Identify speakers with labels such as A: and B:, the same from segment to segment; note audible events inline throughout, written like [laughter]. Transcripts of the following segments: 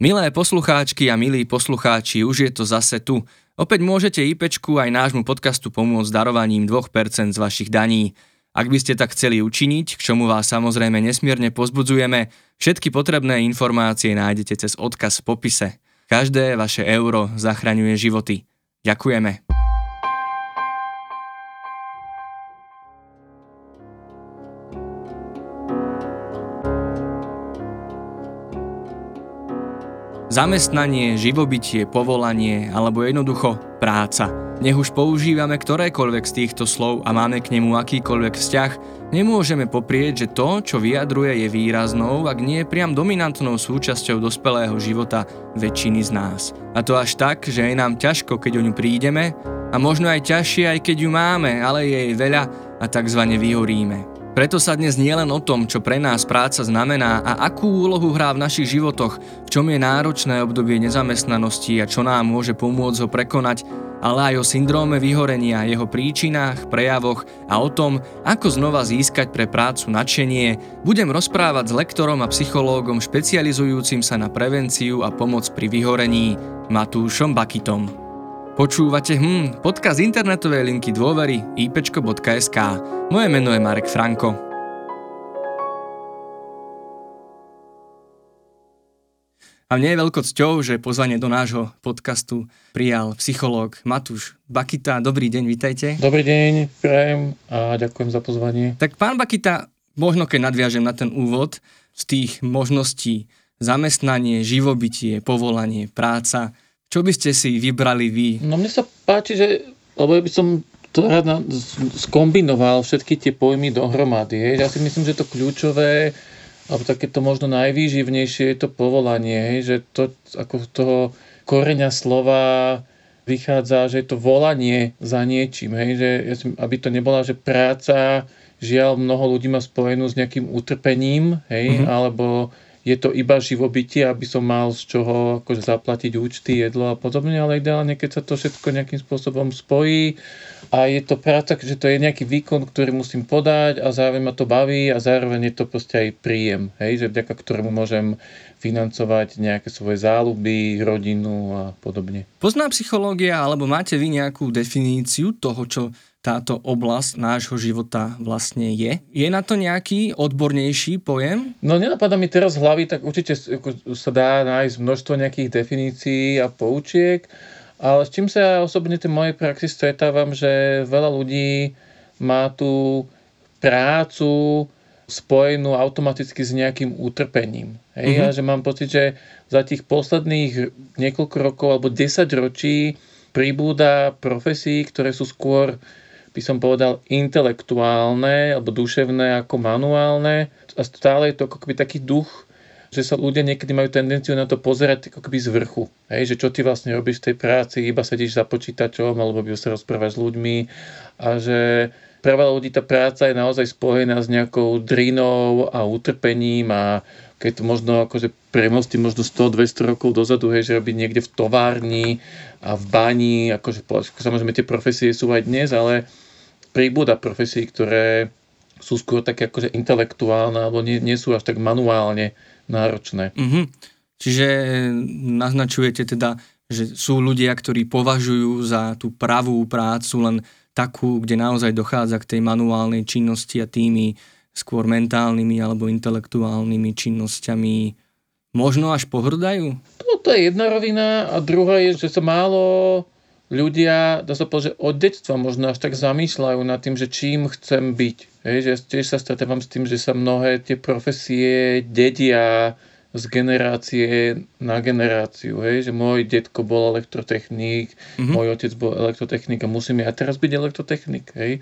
A: Milé poslucháčky a milí poslucháči, už je to zase tu. Opäť môžete IPčku aj nášmu podcastu pomôcť darovaním 2% z vašich daní. Ak by ste tak chceli učiniť, k čomu vás samozrejme nesmierne pozbudzujeme, všetky potrebné informácie nájdete cez odkaz v popise. Každé vaše euro zachraňuje životy. Ďakujeme. Zamestnanie, živobytie, povolanie alebo jednoducho práca. Nech už používame ktorékoľvek z týchto slov a máme k nemu akýkoľvek vzťah, nemôžeme poprieť, že to, čo vyjadruje, je výraznou, ak nie priam dominantnou súčasťou dospelého života väčšiny z nás. A to až tak, že je nám ťažko, keď o ňu prídeme a možno aj ťažšie, aj keď ju máme, ale je jej veľa a takzvané vyhoríme. Preto sa dnes nie len o tom, čo pre nás práca znamená a akú úlohu hrá v našich životoch, v čom je náročné obdobie nezamestnanosti a čo nám môže pomôcť ho prekonať, ale aj o syndróme vyhorenia, jeho príčinách, prejavoch a o tom, ako znova získať pre prácu nadšenie, budem rozprávať s lektorom a psychológom špecializujúcim sa na prevenciu a pomoc pri vyhorení Matúšom Bakitom. Počúvate hm, podcast internetovej linky dôvery ipečko.sk. Moje meno je Marek Franko. A mne je veľkou cťou, že pozvanie do nášho podcastu prijal psychológ Matúš Bakita. Dobrý deň, vítajte.
B: Dobrý deň, prajem a ďakujem za pozvanie.
A: Tak pán Bakita, možno keď nadviažem na ten úvod, z tých možností zamestnanie, živobytie, povolanie, práca, čo by ste si vybrali vy?
B: No mne sa páči, že, lebo ja by som to rád skombinoval všetky tie pojmy dohromady. Ja si myslím, že to kľúčové, alebo také to možno najvýživnejšie je to povolanie, že to ako toho koreňa slova vychádza, že je to volanie za niečím, hej, že aby to nebola, že práca, žiaľ, mnoho ľudí má spojenú s nejakým utrpením, hej, mm-hmm. alebo je to iba živobytie, aby som mal z čoho akože zaplatiť účty, jedlo a podobne, ale ideálne, keď sa to všetko nejakým spôsobom spojí a je to práca, že to je nejaký výkon, ktorý musím podať a zároveň ma to baví a zároveň je to proste aj príjem, hej, že vďaka ktorému môžem financovať nejaké svoje záľuby, rodinu a podobne.
A: Pozná psychológia, alebo máte vy nejakú definíciu toho, čo táto oblasť nášho života vlastne je. Je na to nejaký odbornejší pojem?
B: No nenapadá mi teraz hlavy, tak určite sa dá nájsť množstvo nejakých definícií a poučiek, ale s čím sa ja osobne v mojej praxi stretávam, že veľa ľudí má tú prácu spojenú automaticky s nejakým utrpením. Hej? Uh-huh. A že mám pocit, že za tých posledných niekoľko rokov alebo 10 ročí pribúda profesí, ktoré sú skôr by som povedal, intelektuálne alebo duševné ako manuálne a stále je to ako keby taký duch, že sa ľudia niekedy majú tendenciu na to pozerať ako keby z vrchu. Hej, že čo ty vlastne robíš v tej práci, iba sedíš za počítačom alebo by sa rozprávať s ľuďmi a že pre veľa ľudí tá práca je naozaj spojená s nejakou drinou a utrpením a keď to možno akože premosti možno 100-200 rokov dozadu, hej, že robiť niekde v továrni a v bani, akože samozrejme tie profesie sú aj dnes, ale príbuda profesí, ktoré sú skôr také akože intelektuálne alebo nie, nie sú až tak manuálne náročné.
A: Mm-hmm. Čiže naznačujete teda, že sú ľudia, ktorí považujú za tú pravú prácu len takú, kde naozaj dochádza k tej manuálnej činnosti a tými skôr mentálnymi alebo intelektuálnymi činnosťami možno až pohrdajú?
B: To, to je jedna rovina a druhá je, že sa málo ľudia, dá sa povedať, že od detstva možno až tak zamýšľajú nad tým, že čím chcem byť. Hej, že tiež sa stretávam s tým, že sa mnohé tie profesie dedia z generácie na generáciu. Hej? Že môj detko bol elektrotechnik, mm-hmm. môj otec bol elektrotechnik a musím ja teraz byť elektrotechnik. Hej?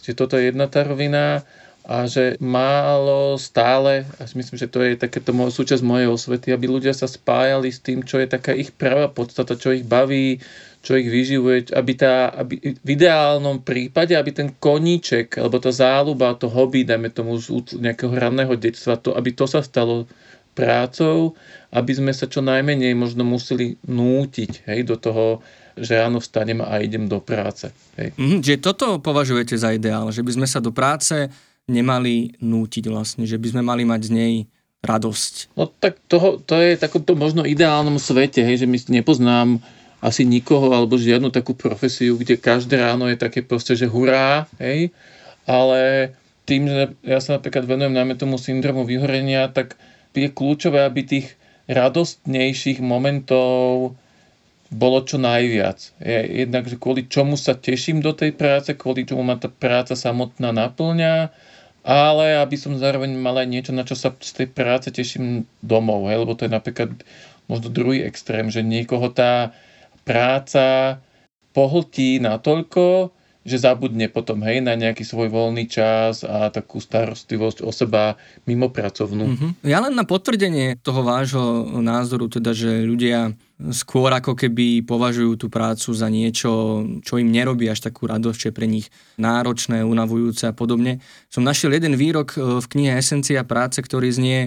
B: Čiže toto je jedna tá rovina a že málo stále, a myslím, že to je takéto súčasť mojej osvety, aby ľudia sa spájali s tým, čo je taká ich pravá podstata, čo ich baví, čo ich vyživuje, aby, tá, aby v ideálnom prípade, aby ten koníček, alebo tá záľuba, to hobby, dajme tomu z nejakého hranného detstva, to, aby to sa stalo prácou, aby sme sa čo najmenej možno museli nútiť hej, do toho, že ráno vstanem a idem do práce. Hej.
A: Mm, že toto považujete za ideál, že by sme sa do práce nemali nútiť vlastne, že by sme mali mať z nej radosť?
B: No tak toho, to je takomto možno ideálnom svete, hej, že my nepoznám asi nikoho alebo žiadnu takú profesiu, kde každé ráno je také proste, že hurá, hej, ale tým, že ja sa napríklad venujem najmä tomu syndromu vyhorenia, tak je kľúčové, aby tých radostnejších momentov bolo čo najviac. Je, jednak, že kvôli čomu sa teším do tej práce, kvôli čomu ma tá práca samotná naplňa, ale aby som zároveň mal aj niečo, na čo sa z tej práce teším domov, hej, lebo to je napríklad možno druhý extrém, že niekoho tá práca pohltí natoľko, že zabudne potom hej, na nejaký svoj voľný čas a takú starostlivosť o seba mimo pracovnú.
A: Mm-hmm. Ja len na potvrdenie toho vášho názoru, teda, že ľudia skôr ako keby považujú tú prácu za niečo, čo im nerobí až takú radosť, čo je pre nich náročné, unavujúce a podobne. Som našiel jeden výrok e, v knihe Esencia práce, ktorý znie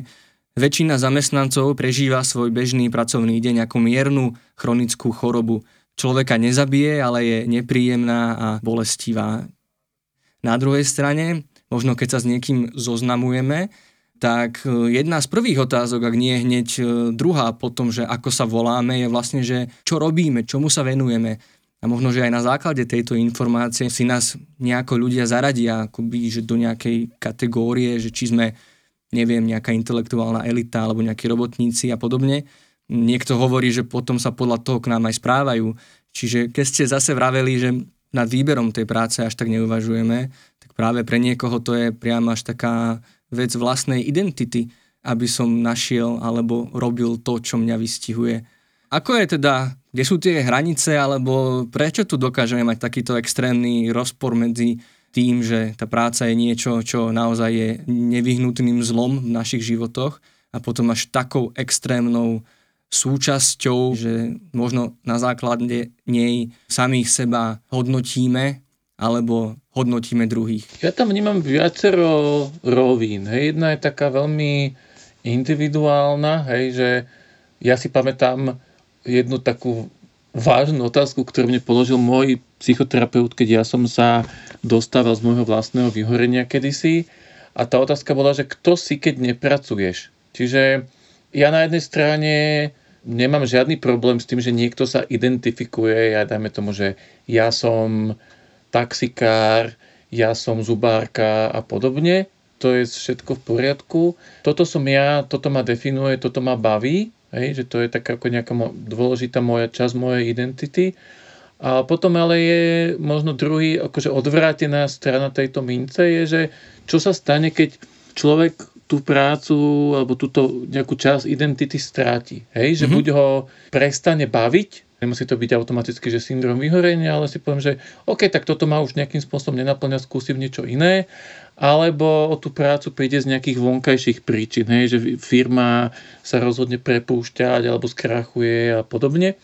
A: Väčšina zamestnancov prežíva svoj bežný pracovný deň ako miernu chronickú chorobu človeka nezabije, ale je nepríjemná a bolestivá. Na druhej strane, možno keď sa s niekým zoznamujeme, tak e, jedna z prvých otázok, ak nie hneď e, druhá po tom, že ako sa voláme, je vlastne, že čo robíme, čomu sa venujeme. A možno, že aj na základe tejto informácie si nás nejako ľudia zaradia akoby, že do nejakej kategórie, že či sme, neviem, nejaká intelektuálna elita alebo nejakí robotníci a podobne niekto hovorí, že potom sa podľa toho k nám aj správajú. Čiže keď ste zase vraveli, že nad výberom tej práce až tak neuvažujeme, tak práve pre niekoho to je priamo až taká vec vlastnej identity, aby som našiel alebo robil to, čo mňa vystihuje. Ako je teda, kde sú tie hranice, alebo prečo tu dokážeme mať takýto extrémny rozpor medzi tým, že tá práca je niečo, čo naozaj je nevyhnutným zlom v našich životoch a potom až takou extrémnou súčasťou, že možno na základe nej samých seba hodnotíme alebo hodnotíme druhých.
B: Ja tam vnímam viacero rovín. Hej. Jedna je taká veľmi individuálna, hej, že ja si pamätám jednu takú vážnu otázku, ktorú mne položil môj psychoterapeut, keď ja som sa dostával z môjho vlastného vyhorenia kedysi. A tá otázka bola, že kto si, keď nepracuješ? Čiže ja na jednej strane nemám žiadny problém s tým, že niekto sa identifikuje, ja dajme tomu, že ja som taxikár, ja som zubárka a podobne. To je všetko v poriadku. Toto som ja, toto ma definuje, toto ma baví, hej, že to je taká ako nejaká dôležitá moja časť mojej identity. A potom ale je možno druhý, akože odvrátená strana tejto mince je, že čo sa stane, keď človek tú prácu alebo túto nejakú časť identity stráti. Hej? Že mm-hmm. buď ho prestane baviť, nemusí to byť automaticky, že syndrom vyhorenia, ale si poviem, že OK, tak toto ma už nejakým spôsobom nenaplňa, skúsim niečo iné, alebo o tú prácu príde z nejakých vonkajších príčin, hej? že firma sa rozhodne prepúšťať alebo skrachuje a podobne.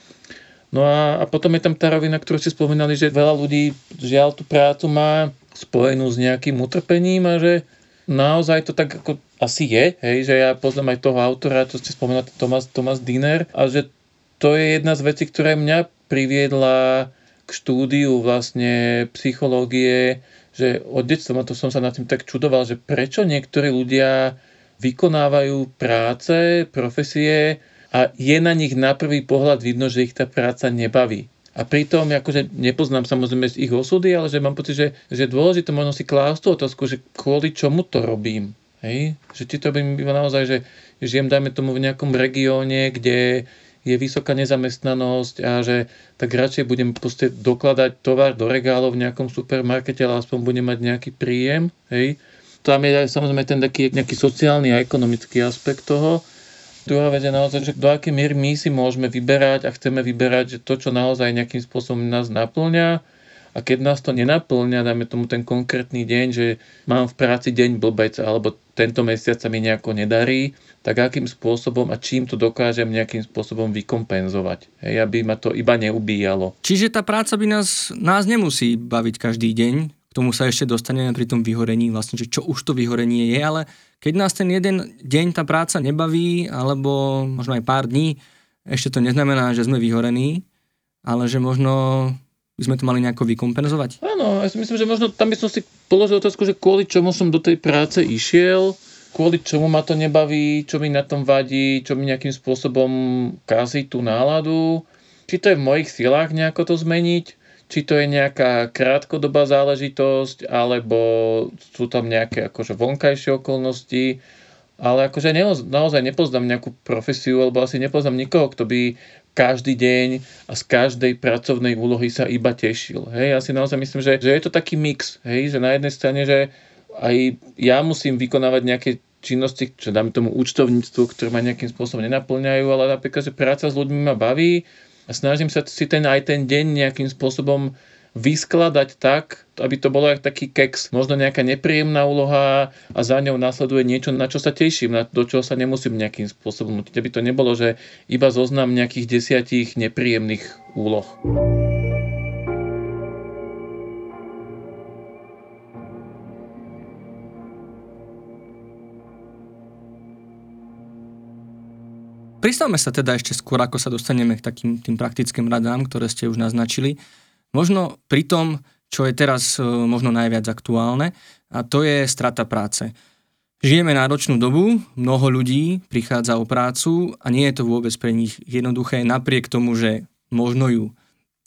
B: No a, a potom je tam tá rovina, ktorú ste spomínali, že veľa ľudí žiaľ tú prácu má spojenú s nejakým utrpením a že naozaj to tak ako asi je, hej, že ja poznám aj toho autora, to ste spomenuli, Thomas, Thomas Diner, a že to je jedna z vecí, ktorá mňa priviedla k štúdiu vlastne psychológie, že od detstva to som sa nad tým tak čudoval, že prečo niektorí ľudia vykonávajú práce, profesie a je na nich na prvý pohľad vidno, že ich tá práca nebaví. A pritom, akože nepoznám samozrejme ich osudy, ale že mám pocit, že, že je dôležité možno si klásť tú otázku, že kvôli čomu to robím. Hej? Že ti to robím iba naozaj, že žijem, dajme tomu, v nejakom regióne, kde je vysoká nezamestnanosť a že tak radšej budem proste dokladať tovar do regálov v nejakom supermarkete, ale aspoň budem mať nejaký príjem. Hej? Tam je samozrejme ten taký nejaký sociálny a ekonomický aspekt toho. Druhá vec je naozaj, že do akej miery my si môžeme vyberať a chceme vyberať že to, čo naozaj nejakým spôsobom nás naplňa a keď nás to nenaplňa, dajme tomu ten konkrétny deň, že mám v práci deň blbec alebo tento mesiac sa mi nejako nedarí, tak akým spôsobom a čím to dokážem nejakým spôsobom vykompenzovať. Hej, aby ma to iba neubíjalo.
A: Čiže tá práca by nás, nás nemusí baviť každý deň, tomu sa ešte dostaneme pri tom vyhorení, vlastne, že čo už to vyhorenie je, ale keď nás ten jeden deň tá práca nebaví, alebo možno aj pár dní, ešte to neznamená, že sme vyhorení, ale že možno by sme to mali nejako vykompenzovať?
B: Áno, ja si myslím, že možno tam by som si položil otázku, že kvôli čomu som do tej práce išiel, kvôli čomu ma to nebaví, čo mi na tom vadí, čo mi nejakým spôsobom kazí tú náladu, či to je v mojich silách nejako to zmeniť, či to je nejaká krátkodobá záležitosť, alebo sú tam nejaké akože vonkajšie okolnosti, ale akože naozaj nepoznám nejakú profesiu, alebo asi nepoznám nikoho, kto by každý deň a z každej pracovnej úlohy sa iba tešil. Hej, ja si naozaj myslím, že, že je to taký mix, hej, že na jednej strane, že aj ja musím vykonávať nejaké činnosti, čo dáme tomu účtovníctvu, ktoré ma nejakým spôsobom nenaplňajú, ale napríklad, že práca s ľuďmi ma baví snažím sa si ten aj ten deň nejakým spôsobom vyskladať tak, aby to bolo jak taký keks. Možno nejaká nepríjemná úloha a za ňou následuje niečo, na čo sa teším, na, do čoho sa nemusím nejakým spôsobom nutiť. Aby to nebolo, že iba zoznam nejakých desiatich nepríjemných úloh.
A: Pristavme sa teda ešte skôr, ako sa dostaneme k takým tým praktickým radám, ktoré ste už naznačili. Možno pri tom, čo je teraz e, možno najviac aktuálne, a to je strata práce. Žijeme náročnú dobu, mnoho ľudí prichádza o prácu a nie je to vôbec pre nich jednoduché, napriek tomu, že možno ju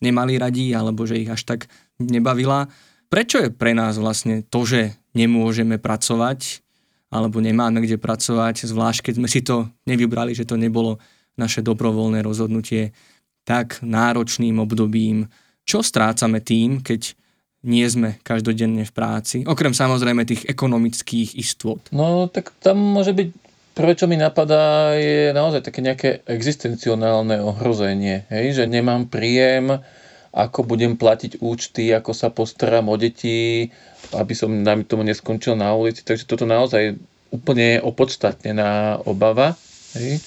A: nemali radi alebo že ich až tak nebavila. Prečo je pre nás vlastne to, že nemôžeme pracovať alebo nemáme kde pracovať, zvlášť keď sme si to nevybrali, že to nebolo naše dobrovoľné rozhodnutie, tak náročným obdobím čo strácame tým, keď nie sme každodenne v práci? Okrem samozrejme tých ekonomických istôt.
B: No tak tam môže byť Prvé, čo mi napadá, je naozaj také nejaké existencionálne ohrozenie. Hej? Že nemám príjem, ako budem platiť účty, ako sa postaram o deti, aby som nám tomu neskončil na ulici. Takže toto naozaj úplne je opodstatnená obava. Hej?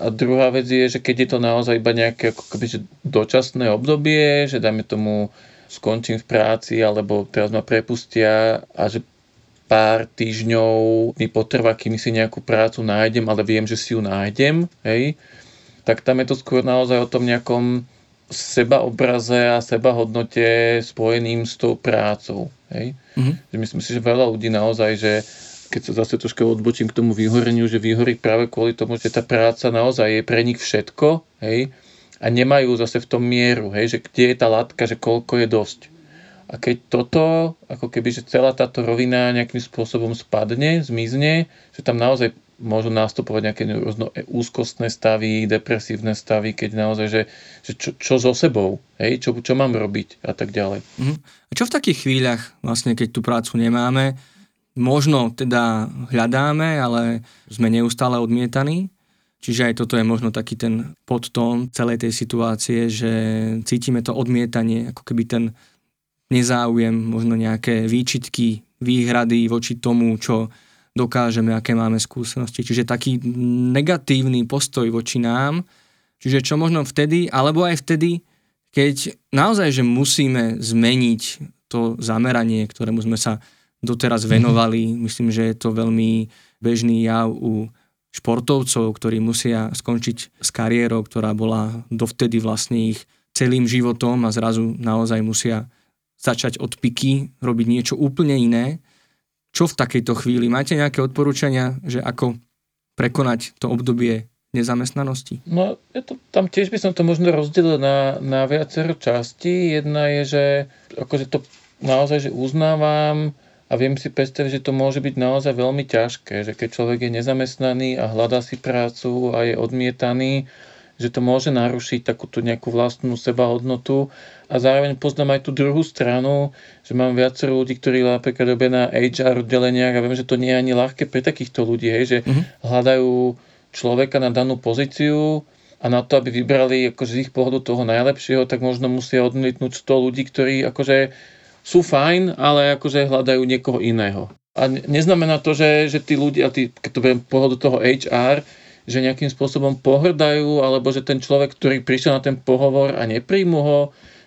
B: A druhá vec je, že keď je to naozaj iba nejaké ako keby, že dočasné obdobie, že dajme tomu skončím v práci alebo teraz ma prepustia a že pár týždňov mi potrvá, kým si nejakú prácu nájdem, ale viem, že si ju nájdem, hej, tak tam je to skôr naozaj o tom nejakom sebaobraze a sebahodnote spojeným s tou prácou. Hej. Mm-hmm. Myslím si, že veľa ľudí naozaj, že keď sa zase troška odbočím k tomu výhoreniu, že vyhorí práve kvôli tomu, že tá práca naozaj je pre nich všetko, hej, a nemajú zase v tom mieru, hej, že kde je tá látka, že koľko je dosť. A keď toto, ako keby, že celá táto rovina nejakým spôsobom spadne, zmizne, že tam naozaj môžu nastupovať nejaké rôzno úzkostné stavy, depresívne stavy, keď naozaj, že, že čo, čo so sebou, hej, čo, čo mám robiť a tak ďalej.
A: Uh-huh. A čo v takých chvíľach, vlastne keď tú prácu nemáme, možno teda hľadáme, ale sme neustále odmietaní. Čiže aj toto je možno taký ten podtón celej tej situácie, že cítime to odmietanie, ako keby ten nezáujem, možno nejaké výčitky, výhrady voči tomu, čo dokážeme, aké máme skúsenosti. Čiže taký negatívny postoj voči nám. Čiže čo možno vtedy, alebo aj vtedy, keď naozaj, že musíme zmeniť to zameranie, ktorému sme sa doteraz venovali. Myslím, že je to veľmi bežný jav u športovcov, ktorí musia skončiť s kariérou, ktorá bola dovtedy vlastne ich celým životom a zrazu naozaj musia začať od piky, robiť niečo úplne iné. Čo v takejto chvíli? Máte nejaké odporúčania, že ako prekonať to obdobie nezamestnanosti?
B: No, ja to, tam tiež by som to možno rozdelil na, na viacero častí. Jedna je, že akože to naozaj že uznávam, a viem si predstaviť, že to môže byť naozaj veľmi ťažké, že keď človek je nezamestnaný a hľadá si prácu a je odmietaný, že to môže narušiť takú tú nejakú vlastnú sebahodnotu a zároveň poznám aj tú druhú stranu, že mám viacero ľudí, ktorí napríklad robia na HR oddeleniach a viem, že to nie je ani ľahké pre takýchto ľudí, hej, že mm-hmm. hľadajú človeka na danú pozíciu a na to, aby vybrali akože z ich pohľadu toho najlepšieho, tak možno musia odmietnúť 100 ľudí, ktorí akože sú fajn, ale akože hľadajú niekoho iného. A neznamená to, že, že tí ľudia, tí, keď to beriem pohľadu toho HR, že nejakým spôsobom pohrdajú, alebo že ten človek, ktorý prišiel na ten pohovor a nepríjmu ho,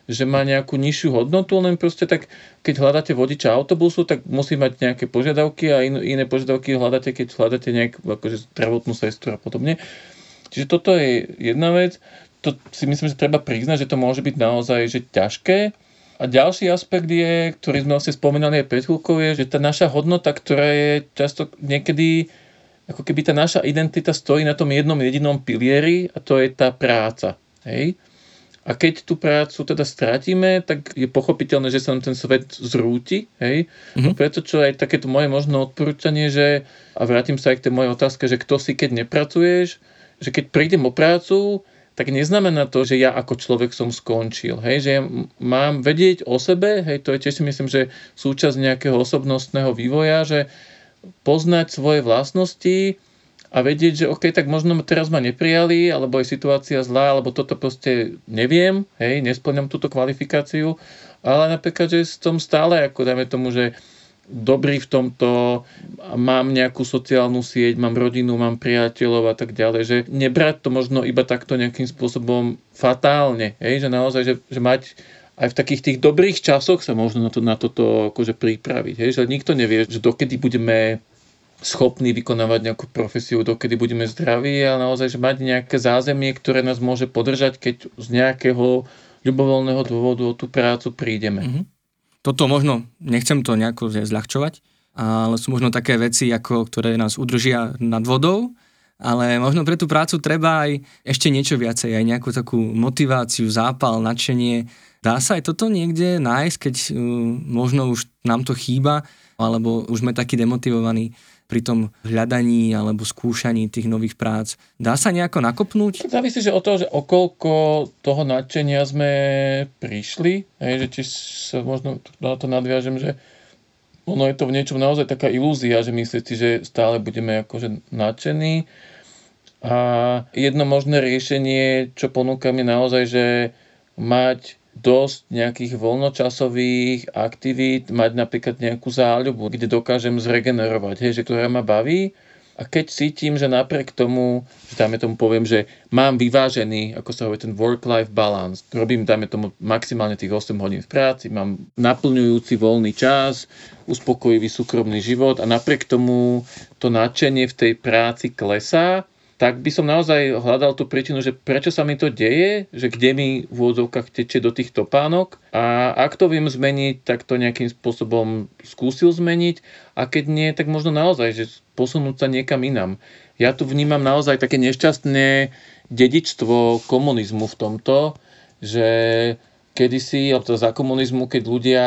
B: že má nejakú nižšiu hodnotu, len proste tak, keď hľadáte vodiča autobusu, tak musí mať nejaké požiadavky a in, iné požiadavky hľadáte, keď hľadáte nejakú akože, zdravotnú sestru a podobne. Čiže toto je jedna vec. To si myslím, že treba priznať, že to môže byť naozaj že ťažké, A ďalší aspekt je, ktorý sme asi spomínali aj pred chvíľkou, je, že tá naša hodnota, ktorá je často niekedy, ako keby tá naša identita stojí na tom jednom jedinom pilieri a to je tá práca. Hej? A keď tú prácu teda strátime, tak je pochopiteľné, že sa nám ten svet zrúti. Hej? Mm-hmm. Preto čo aj takéto moje možné odporúčanie, že, a vrátim sa aj k tej mojej otázke, že kto si keď nepracuješ, že keď prídem o prácu, tak neznamená to, že ja ako človek som skončil. Hej? Že ja mám vedieť o sebe, hej, to je tiež si myslím, že súčasť nejakého osobnostného vývoja, že poznať svoje vlastnosti, a vedieť, že OK, tak možno teraz ma neprijali, alebo je situácia zlá, alebo toto proste neviem, hej, nesplňam túto kvalifikáciu, ale napríklad, že som stále, ako dajme tomu, že dobrý v tomto, mám nejakú sociálnu sieť, mám rodinu, mám priateľov a tak ďalej, že nebrať to možno iba takto nejakým spôsobom fatálne, hej, že naozaj, že, že mať aj v takých tých dobrých časoch sa možno na, to, na toto akože pripraviť. Hej? Že nikto nevie, že dokedy budeme schopní vykonávať nejakú profesiu, dokedy budeme zdraví a naozaj, že mať nejaké zázemie, ktoré nás môže podržať, keď z nejakého ľubovoľného dôvodu o tú prácu prídeme. Mm-hmm.
A: Toto možno, nechcem to nejako zľahčovať, ale sú možno také veci, ako, ktoré nás udržia nad vodou, ale možno pre tú prácu treba aj ešte niečo viacej, aj nejakú takú motiváciu, zápal, nadšenie. Dá sa aj toto niekde nájsť, keď uh, možno už nám to chýba, alebo už sme takí demotivovaní pri tom hľadaní alebo skúšaní tých nových prác. Dá sa nejako nakopnúť?
B: Závisí, že o toho, že okolko toho nadšenia sme prišli, hej, že tiež sa možno na to nadviažem, že ono je to v niečom naozaj taká ilúzia, že myslíte, že stále budeme akože nadšení. A jedno možné riešenie, čo ponúkam je naozaj, že mať dosť nejakých voľnočasových aktivít, mať napríklad nejakú záľubu, kde dokážem zregenerovať, hej, že ktorá ma baví. A keď cítim, že napriek tomu, že dáme tomu poviem, že mám vyvážený, ako sa hovorí, ten work-life balance, robím, dáme tomu maximálne tých 8 hodín v práci, mám naplňujúci voľný čas, uspokojivý súkromný život a napriek tomu to nadšenie v tej práci klesá, tak by som naozaj hľadal tú príčinu, že prečo sa mi to deje, že kde mi v úvodzovkách tečie do tých topánok a ak to viem zmeniť, tak to nejakým spôsobom skúsil zmeniť a keď nie, tak možno naozaj, že posunúť sa niekam inám. Ja tu vnímam naozaj také nešťastné dedičstvo komunizmu v tomto, že kedysi, alebo za komunizmu, keď ľudia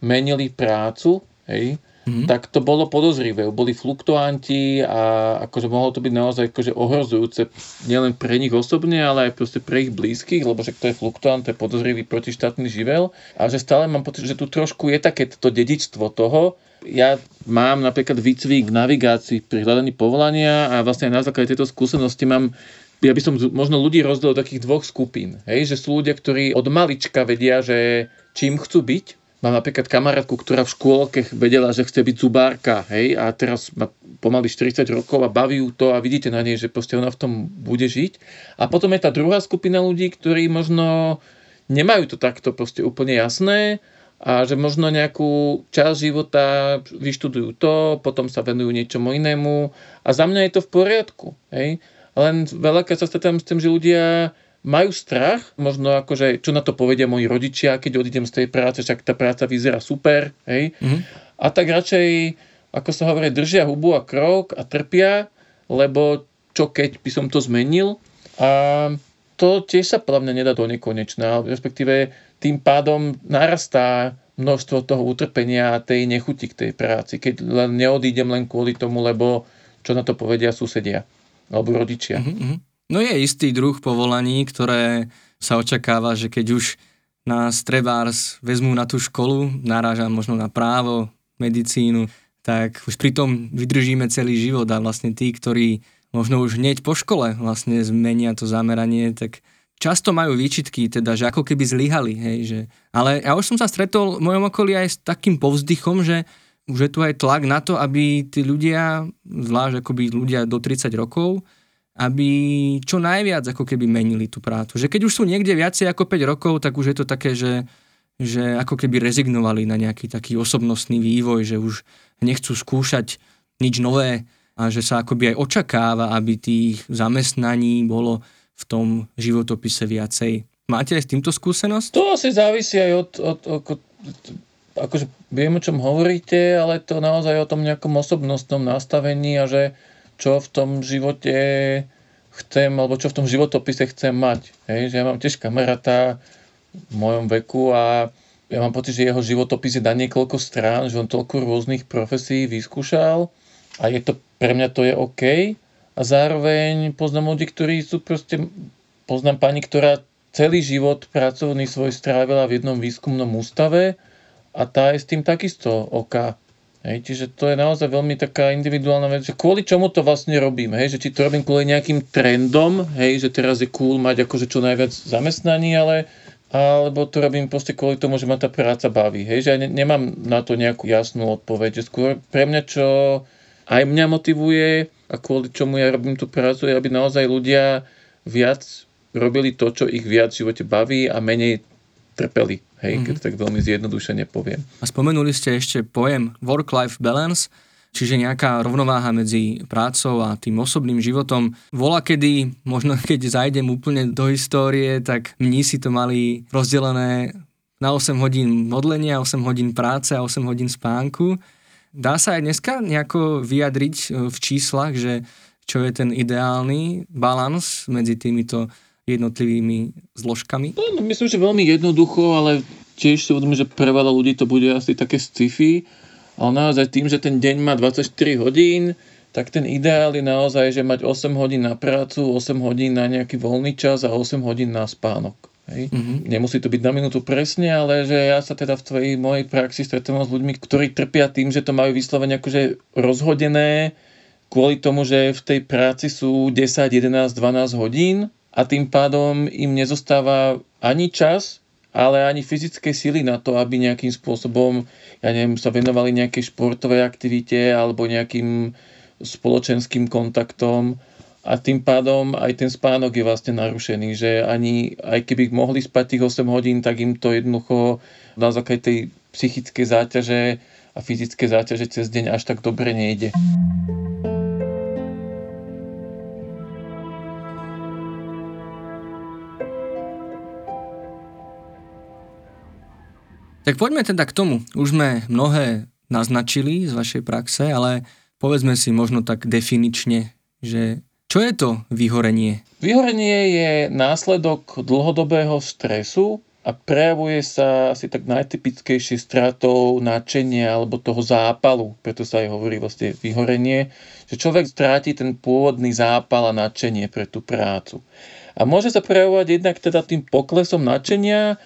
B: menili prácu, hej, mm-hmm. tak to bolo podozrivé. Boli fluktuanti a akože mohlo to byť naozaj akože ohrozujúce nielen pre nich osobne, ale aj proste pre ich blízkych, lebo že to je fluktuant, to je podozrivý protištátny živel. A že stále mám pocit, že tu trošku je také to dedičstvo toho, ja mám napríklad výcvik navigácii pri hľadaní povolania a vlastne aj na základe tejto skúsenosti mám ja by som možno ľudí rozdelil do takých dvoch skupín. Hej? Že sú ľudia, ktorí od malička vedia, že čím chcú byť, Mám napríklad kamarátku, ktorá v škôlke vedela, že chce byť zubárka, hej, a teraz má pomaly 40 rokov a baví ju to a vidíte na nej, že proste ona v tom bude žiť. A potom je tá druhá skupina ľudí, ktorí možno nemajú to takto proste úplne jasné a že možno nejakú časť života vyštudujú to, potom sa venujú niečomu inému a za mňa je to v poriadku, hej. Len veľakrát sa stretám s tým, že ľudia majú strach, možno akože, čo na to povedia moji rodičia, keď odídem z tej práce, však tá práca vyzerá super, hej. Mm-hmm. A tak radšej, ako sa hovorí, držia hubu a krok a trpia, lebo čo keď by som to zmenil. A to tiež sa podľa mňa nedá do nekonečná, respektíve tým pádom narastá množstvo toho utrpenia a tej nechuti k tej práci, keď len neodídem len kvôli tomu, lebo čo na to povedia susedia alebo rodičia. Mm-hmm.
A: No je istý druh povolaní, ktoré sa očakáva, že keď už nás trebárs vezmú na tú školu, narážam možno na právo, medicínu, tak už pri tom vydržíme celý život a vlastne tí, ktorí možno už hneď po škole vlastne zmenia to zameranie, tak často majú výčitky, teda, že ako keby zlyhali, hej, že... Ale ja už som sa stretol v mojom okolí aj s takým povzdychom, že už je tu aj tlak na to, aby tí ľudia, zvlášť akoby ľudia do 30 rokov, aby čo najviac ako keby menili tú prácu. Že keď už sú niekde viacej ako 5 rokov, tak už je to také, že, že ako keby rezignovali na nejaký taký osobnostný vývoj, že už nechcú skúšať nič nové a že sa akoby aj očakáva, aby tých zamestnaní bolo v tom životopise viacej. Máte aj s týmto skúsenosť?
B: To asi závisí aj od, od, od, akože viem, o čom hovoríte, ale to naozaj o tom nejakom osobnostnom nastavení a že čo v tom živote chcem, alebo čo v tom životopise chcem mať. Hej, že ja mám tiež kamaráta v mojom veku a ja mám pocit, že jeho životopis je na niekoľko strán, že on toľko rôznych profesí vyskúšal a je to, pre mňa to je OK. A zároveň poznám ľudí, ktorí sú proste, poznám pani, ktorá celý život pracovný svoj strávila v jednom výskumnom ústave a tá je s tým takisto OK. Hej, čiže to je naozaj veľmi taká individuálna vec, že kvôli čomu to vlastne robím, hej, že či to robím kvôli nejakým trendom, hej, že teraz je cool mať akože čo najviac zamestnaní, ale alebo to robím proste kvôli tomu, že ma tá práca baví. Hej? Že ja ne, nemám na to nejakú jasnú odpoveď. Že skôr pre mňa, čo aj mňa motivuje a kvôli čomu ja robím tú prácu, je, aby naozaj ľudia viac robili to, čo ich viac v živote baví a menej trpeli. Hej, mm-hmm. keď tak veľmi zjednodušene poviem.
A: A spomenuli ste ešte pojem work-life balance. Čiže nejaká rovnováha medzi prácou a tým osobným životom. Vola kedy, možno keď zajdem úplne do histórie, tak mní si to mali rozdelené na 8 hodín modlenia, 8 hodín práce a 8 hodín spánku. Dá sa aj dneska nejako vyjadriť e, v číslach, že čo je ten ideálny balans medzi týmito jednotlivými zložkami?
B: No, myslím, že veľmi jednoducho, ale tiež si uvedomím, že pre veľa ľudí to bude asi také sci-fi ale naozaj tým, že ten deň má 24 hodín, tak ten ideál je naozaj, že mať 8 hodín na prácu, 8 hodín na nejaký voľný čas a 8 hodín na spánok. Hej. Mm-hmm. Nemusí to byť na minútu presne, ale že ja sa teda v tvojej mojej praxi stretávam s ľuďmi, ktorí trpia tým, že to majú vyslovene akože rozhodené kvôli tomu, že v tej práci sú 10, 11, 12 hodín a tým pádom im nezostáva ani čas ale ani fyzické sily na to, aby nejakým spôsobom, ja neviem, sa venovali nejakej športovej aktivite alebo nejakým spoločenským kontaktom a tým pádom aj ten spánok je vlastne narušený, že ani, aj keby mohli spať tých 8 hodín, tak im to jednoducho na základe tej psychickej záťaže a fyzické záťaže cez deň až tak dobre nejde.
A: Tak poďme teda k tomu. Už sme mnohé naznačili z vašej praxe, ale povedzme si možno tak definične, že čo je to vyhorenie?
B: Vyhorenie je následok dlhodobého stresu a prejavuje sa asi tak najtypickejšie stratou nadšenia alebo toho zápalu, preto sa aj hovorí vlastne vyhorenie, že človek stráti ten pôvodný zápal a nadšenie pre tú prácu. A môže sa prejavovať jednak teda tým poklesom nadšenia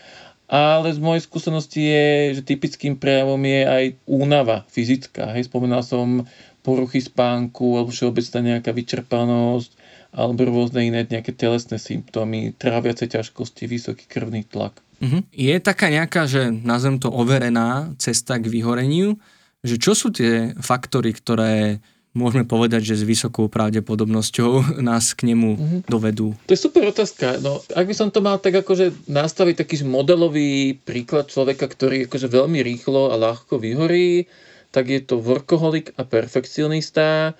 B: ale z mojej skúsenosti je, že typickým prejavom je aj únava fyzická. Hej, spomínal som poruchy spánku alebo všeobecná nejaká vyčerpanosť alebo rôzne iné nejaké telesné symptómy, tráviace ťažkosti, vysoký krvný tlak.
A: Uh-huh. Je taká nejaká, že nazvem to overená cesta k vyhoreniu, že čo sú tie faktory, ktoré môžeme povedať, že s vysokou pravdepodobnosťou nás k nemu mm-hmm. dovedú?
B: To je super otázka. No, ak by som to mal tak akože nastaviť taký modelový príklad človeka, ktorý akože veľmi rýchlo a ľahko vyhorí, tak je to workoholik a perfekcionista,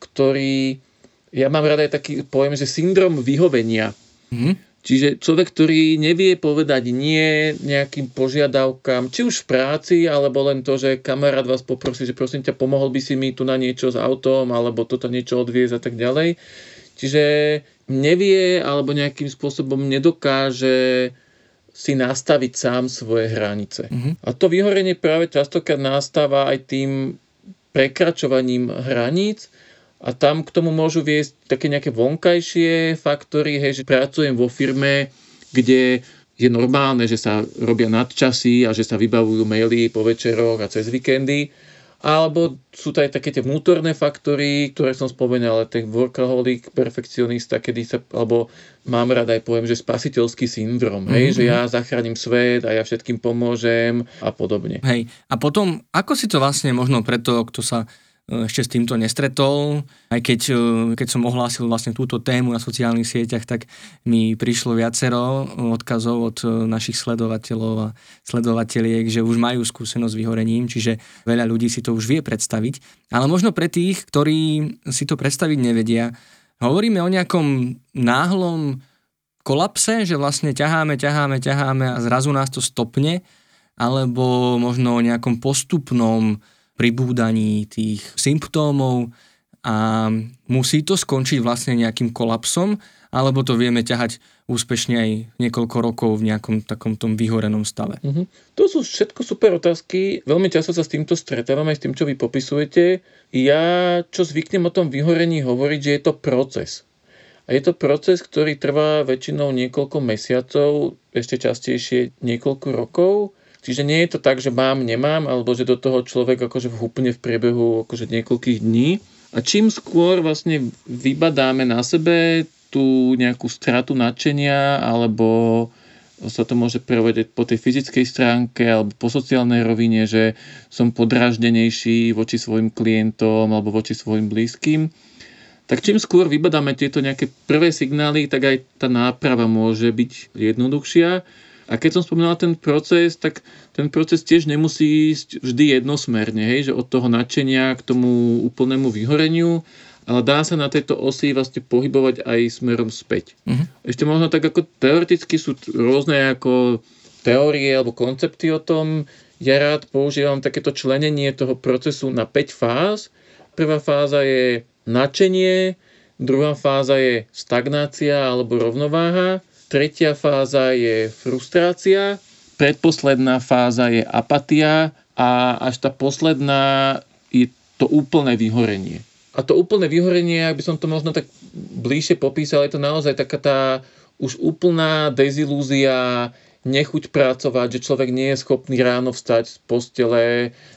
B: ktorý, ja mám rada aj taký pojem, že syndrom vyhovenia. Mm-hmm. Čiže človek, ktorý nevie povedať nie nejakým požiadavkám, či už v práci, alebo len to, že kamarát vás poprosí, že prosím ťa, pomohol by si mi tu na niečo s autom, alebo toto niečo odviezť a tak ďalej. Čiže nevie alebo nejakým spôsobom nedokáže si nastaviť sám svoje hranice. Mm-hmm. A to vyhorenie práve častokrát nastáva aj tým prekračovaním hraníc, a tam k tomu môžu viesť také nejaké vonkajšie faktory, hej, že pracujem vo firme, kde je normálne, že sa robia nadčasy a že sa vybavujú maily po večeroch a cez víkendy. Alebo sú to aj také tie vnútorné faktory, ktoré som spomenul, ale ten workaholic, perfekcionista, kedy sa, alebo mám rád aj poviem, že spasiteľský syndrom, hej, mm-hmm. že ja zachránim svet a ja všetkým pomôžem a podobne.
A: Hej, a potom, ako si to vlastne možno preto, kto sa ešte s týmto nestretol. Aj keď, e, keď som ohlásil vlastne túto tému na sociálnych sieťach, tak mi prišlo viacero odkazov od e, našich sledovateľov a sledovateľiek, že už majú skúsenosť s vyhorením, čiže veľa ľudí si to už vie predstaviť. Ale možno pre tých, ktorí si to predstaviť nevedia, hovoríme o nejakom náhlom kolapse, že vlastne ťaháme, ťaháme, ťaháme a zrazu nás to stopne, alebo možno o nejakom postupnom pribúdaní tých symptómov a musí to skončiť vlastne nejakým kolapsom, alebo to vieme ťahať úspešne aj niekoľko rokov v nejakom takom tom vyhorenom stave.
B: Uh-huh. To sú všetko super otázky. Veľmi často sa s týmto stretávam aj s tým, čo vy popisujete. Ja čo zvyknem o tom vyhorení hovoriť, že je to proces. A je to proces, ktorý trvá väčšinou niekoľko mesiacov, ešte častejšie niekoľko rokov. Čiže nie je to tak, že mám, nemám, alebo že do toho človek akože vhupne v priebehu akože niekoľkých dní. A čím skôr vlastne vybadáme na sebe tú nejakú stratu nadšenia alebo sa to môže prevedieť po tej fyzickej stránke alebo po sociálnej rovine, že som podráždenejší voči svojim klientom alebo voči svojim blízkym. Tak čím skôr vybadáme tieto nejaké prvé signály, tak aj tá náprava môže byť jednoduchšia. A keď som spomínal ten proces, tak ten proces tiež nemusí ísť vždy jednosmerne, hej, že od toho nadšenia k tomu úplnému vyhoreniu, ale dá sa na tejto osi vlastne pohybovať aj smerom späť. Uh-huh. Ešte možno tak ako teoreticky sú rôzne ako teórie alebo koncepty o tom. Ja rád používam takéto členenie toho procesu na 5 fáz. Prvá fáza je načenie, druhá fáza je stagnácia alebo rovnováha, tretia fáza je frustrácia, predposledná fáza je apatia a až tá posledná je to úplné vyhorenie. A to úplné vyhorenie, ak by som to možno tak bližšie popísal, je to naozaj taká tá už úplná dezilúzia, nechuť pracovať, že človek nie je schopný ráno vstať z postele,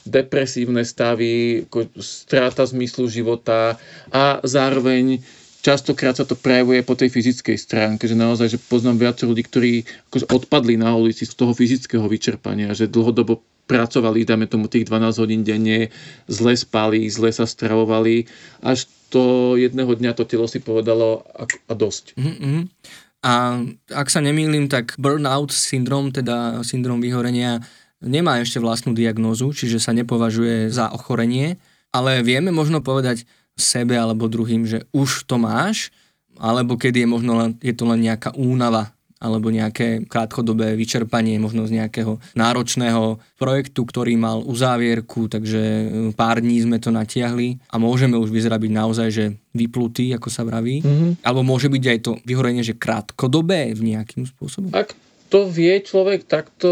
B: depresívne stavy, stráta zmyslu života a zároveň častokrát sa to prejavuje po tej fyzickej stránke, že naozaj, že poznám viacej ľudí, ktorí akože odpadli na ulici z toho fyzického vyčerpania, že dlhodobo pracovali, dáme tomu tých 12 hodín denne, zle spali, zle sa stravovali, až to jedného dňa to telo si povedalo a, a dosť.
A: Mm-hmm. A ak sa nemýlim, tak burnout syndrom, teda syndrom vyhorenia, nemá ešte vlastnú diagnózu, čiže sa nepovažuje za ochorenie, ale vieme možno povedať sebe alebo druhým, že už to máš, alebo kedy je možno len, je to len nejaká únava alebo nejaké krátkodobé vyčerpanie možno z nejakého náročného projektu, ktorý mal uzávierku, takže e, pár dní sme to natiahli a môžeme už vyzerať byť naozaj, že vyplutý, ako sa vraví. Mm-hmm. Alebo môže byť aj to vyhorenie, že krátkodobé v nejakým spôsobom.
B: Ak to vie človek takto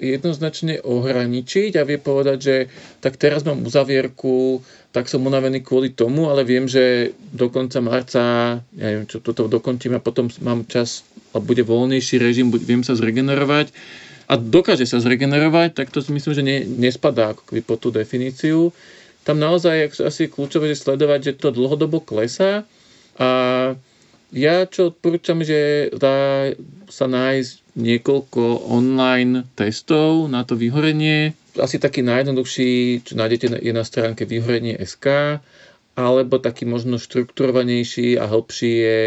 B: jednoznačne ohraničiť a vie povedať, že tak teraz mám uzavierku, tak som unavený kvôli tomu, ale viem, že do konca marca, ja neviem, čo toto dokončím a potom mám čas a bude voľnejší režim, viem sa zregenerovať a dokáže sa zregenerovať, tak to si myslím, že ne, nespadá ako pod tú definíciu. Tam naozaj je asi kľúčové že sledovať, že to dlhodobo klesá a ja čo odporúčam, že dá sa nájsť niekoľko online testov na to vyhorenie. Asi taký najjednoduchší, čo nájdete, je na stránke vyhorenie.sk alebo taký možno štrukturovanejší a hlbší je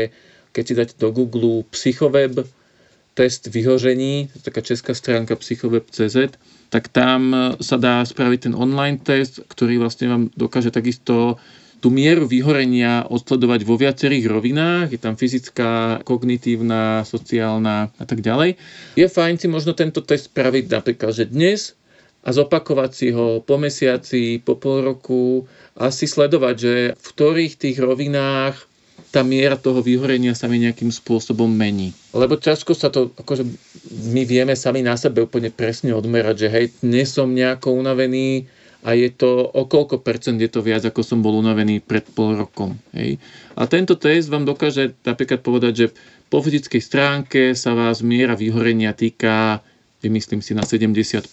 B: keď si dáte do Google psychoweb test vyhožení, taká česká stránka psychoweb.cz, tak tam sa dá spraviť ten online test, ktorý vlastne vám dokáže takisto tú mieru vyhorenia odsledovať vo viacerých rovinách, je tam fyzická, kognitívna, sociálna a tak ďalej. Je fajn si možno tento test spraviť napríklad, že dnes a zopakovať si ho po mesiaci, po pol roku a si sledovať, že v ktorých tých rovinách tá miera toho vyhorenia sa mi nejakým spôsobom mení. Lebo ťažko sa to, akože my vieme sami na sebe úplne presne odmerať, že hej, dnes som nejako unavený a je to o koľko percent je to viac, ako som bol unavený pred pol rokom. Hej. A tento test vám dokáže napríklad povedať, že po fyzickej stránke sa vás miera vyhorenia týka, vymyslím si, na 70%.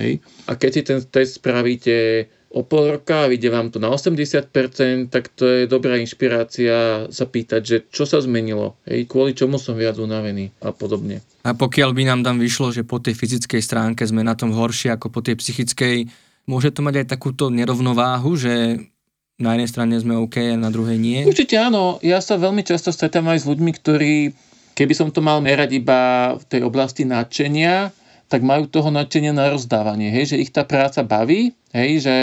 B: Hej. A keď si ten test spravíte o pol roka a vyjde vám to na 80%, tak to je dobrá inšpirácia sa pýtať, že čo sa zmenilo, hej, kvôli čomu som viac unavený a podobne.
A: A pokiaľ by nám tam vyšlo, že po tej fyzickej stránke sme na tom horšie ako po tej psychickej, môže to mať aj takúto nerovnováhu, že na jednej strane sme OK a na druhej nie?
B: Určite áno. Ja sa veľmi často stretávam aj s ľuďmi, ktorí, keby som to mal merať iba v tej oblasti nadšenia, tak majú toho nadšenia na rozdávanie, hej, že ich tá práca baví, hej, že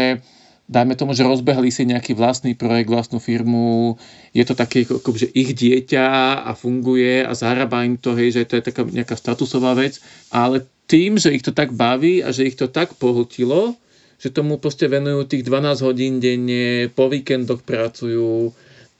B: dajme tomu, že rozbehli si nejaký vlastný projekt, vlastnú firmu, je to také, ako, že ich dieťa a funguje a zarába im to, hej, že to je taká nejaká statusová vec, ale tým, že ich to tak baví a že ich to tak pohltilo, že tomu proste venujú tých 12 hodín denne, po víkendoch pracujú,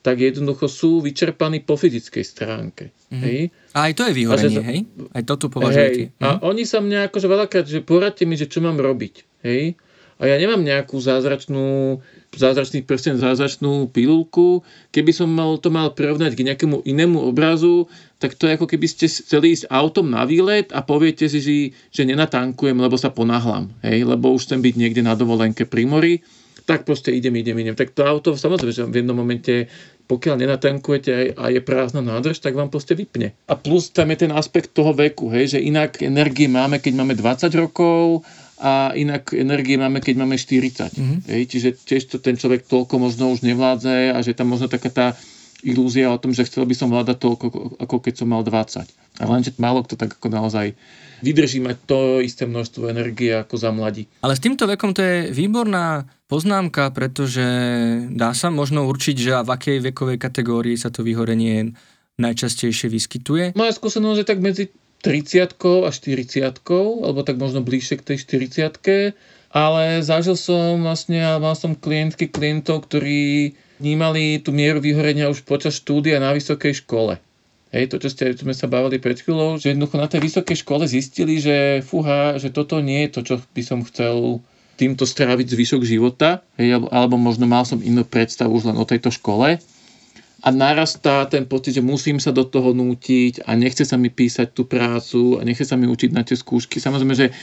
B: tak jednoducho sú vyčerpaní po fyzickej stránke. Mm-hmm. Hej?
A: A aj to je vyhorenie, hej? Aj to tu považujete.
B: Hej. A mhm. oni sa mňa akože veľakrát, že poradte mi, že čo mám robiť. Hej? A ja nemám nejakú zázračnú, zázračný prsten, zázračnú pilulku. Keby som mal, to mal prirovnať k nejakému inému obrazu, tak to je ako keby ste chceli ísť autom na výlet a poviete si, že, že nenatankujem, lebo sa ponáhlam. Hej? Lebo už chcem byť niekde na dovolenke pri mori tak proste idem, idem, idem. Tak to auto samozrejme, že v jednom momente pokiaľ nenatankujete a je prázdna nádrž, tak vám proste vypne. A plus tam je ten aspekt toho veku, hej, že inak energie máme, keď máme 20 rokov a inak energie máme, keď máme 40. Mm-hmm. Hej, čiže tiež to ten človek toľko možno už nevládze a že tam možno taká tá ilúzia o tom, že chcel by som vládať toľko, ako keď som mal 20. A lenže málo kto tak ako naozaj vydrží mať to isté množstvo energie ako za mladí.
A: Ale s týmto vekom to je výborná poznámka, pretože dá sa možno určiť, že v akej vekovej kategórii sa to vyhorenie najčastejšie vyskytuje?
B: Moja skúsenosť je tak medzi 30 a 40 alebo tak možno bližšie k tej 40 ale zažil som vlastne, mal som klientky, klientov, ktorí vnímali tú mieru vyhorenia už počas štúdia na vysokej škole. Hej, to, čo ste, sme sa bavili pred chvíľou, že jednoducho na tej vysokej škole zistili, že fúha, že toto nie je to, čo by som chcel týmto stráviť zvyšok života, hej, alebo možno mal som inú predstavu už len o tejto škole. A narastá ten pocit, že musím sa do toho nútiť a nechce sa mi písať tú prácu a nechce sa mi učiť na tie skúšky. Samozrejme, že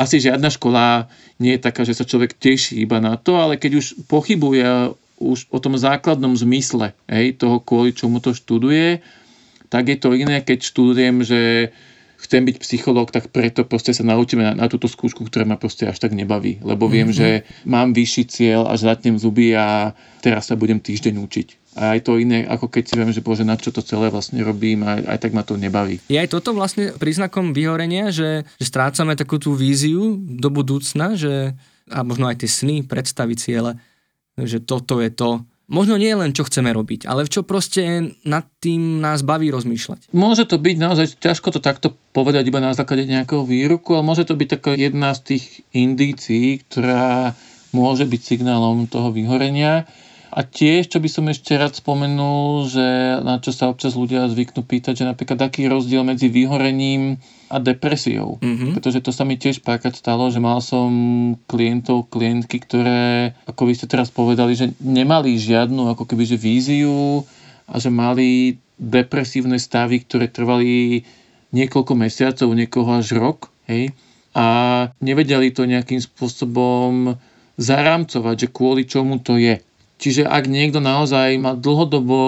B: asi žiadna škola nie je taká, že sa človek teší iba na to, ale keď už pochybuje už o tom základnom zmysle hej, toho, kvôli čomu to študuje, tak je to iné, keď študujem, že chcem byť psychológ, tak preto proste sa naučíme na, na túto skúšku, ktorá ma proste až tak nebaví. Lebo viem, mm-hmm. že mám vyšší cieľ, až zatnem zuby a teraz sa budem týždeň učiť. A aj to iné, ako keď si viem, že bože, na čo to celé vlastne robím a aj tak ma to nebaví.
A: Je aj toto vlastne príznakom vyhorenia, že, že strácame takú tú víziu do budúcna, že a možno aj tie sny, predstavy ciele, že toto je to, možno nie len čo chceme robiť, ale čo proste nad tým nás baví rozmýšľať.
B: Môže to byť naozaj ťažko to takto povedať iba na základe nejakého výruku, ale môže to byť taká jedna z tých indícií, ktorá môže byť signálom toho vyhorenia. A tiež, čo by som ešte rád spomenul, že na čo sa občas ľudia zvyknú pýtať, že napríklad aký je rozdiel medzi vyhorením a depresiou. Mm-hmm. Pretože to sa mi tiež párkrát stalo, že mal som klientov, klientky, ktoré, ako vy ste teraz povedali, že nemali žiadnu ako keby že víziu a že mali depresívne stavy, ktoré trvali niekoľko mesiacov, niekoho až rok. Hej? A nevedeli to nejakým spôsobom zarámcovať, že kvôli čomu to je. Čiže ak niekto naozaj má dlhodobo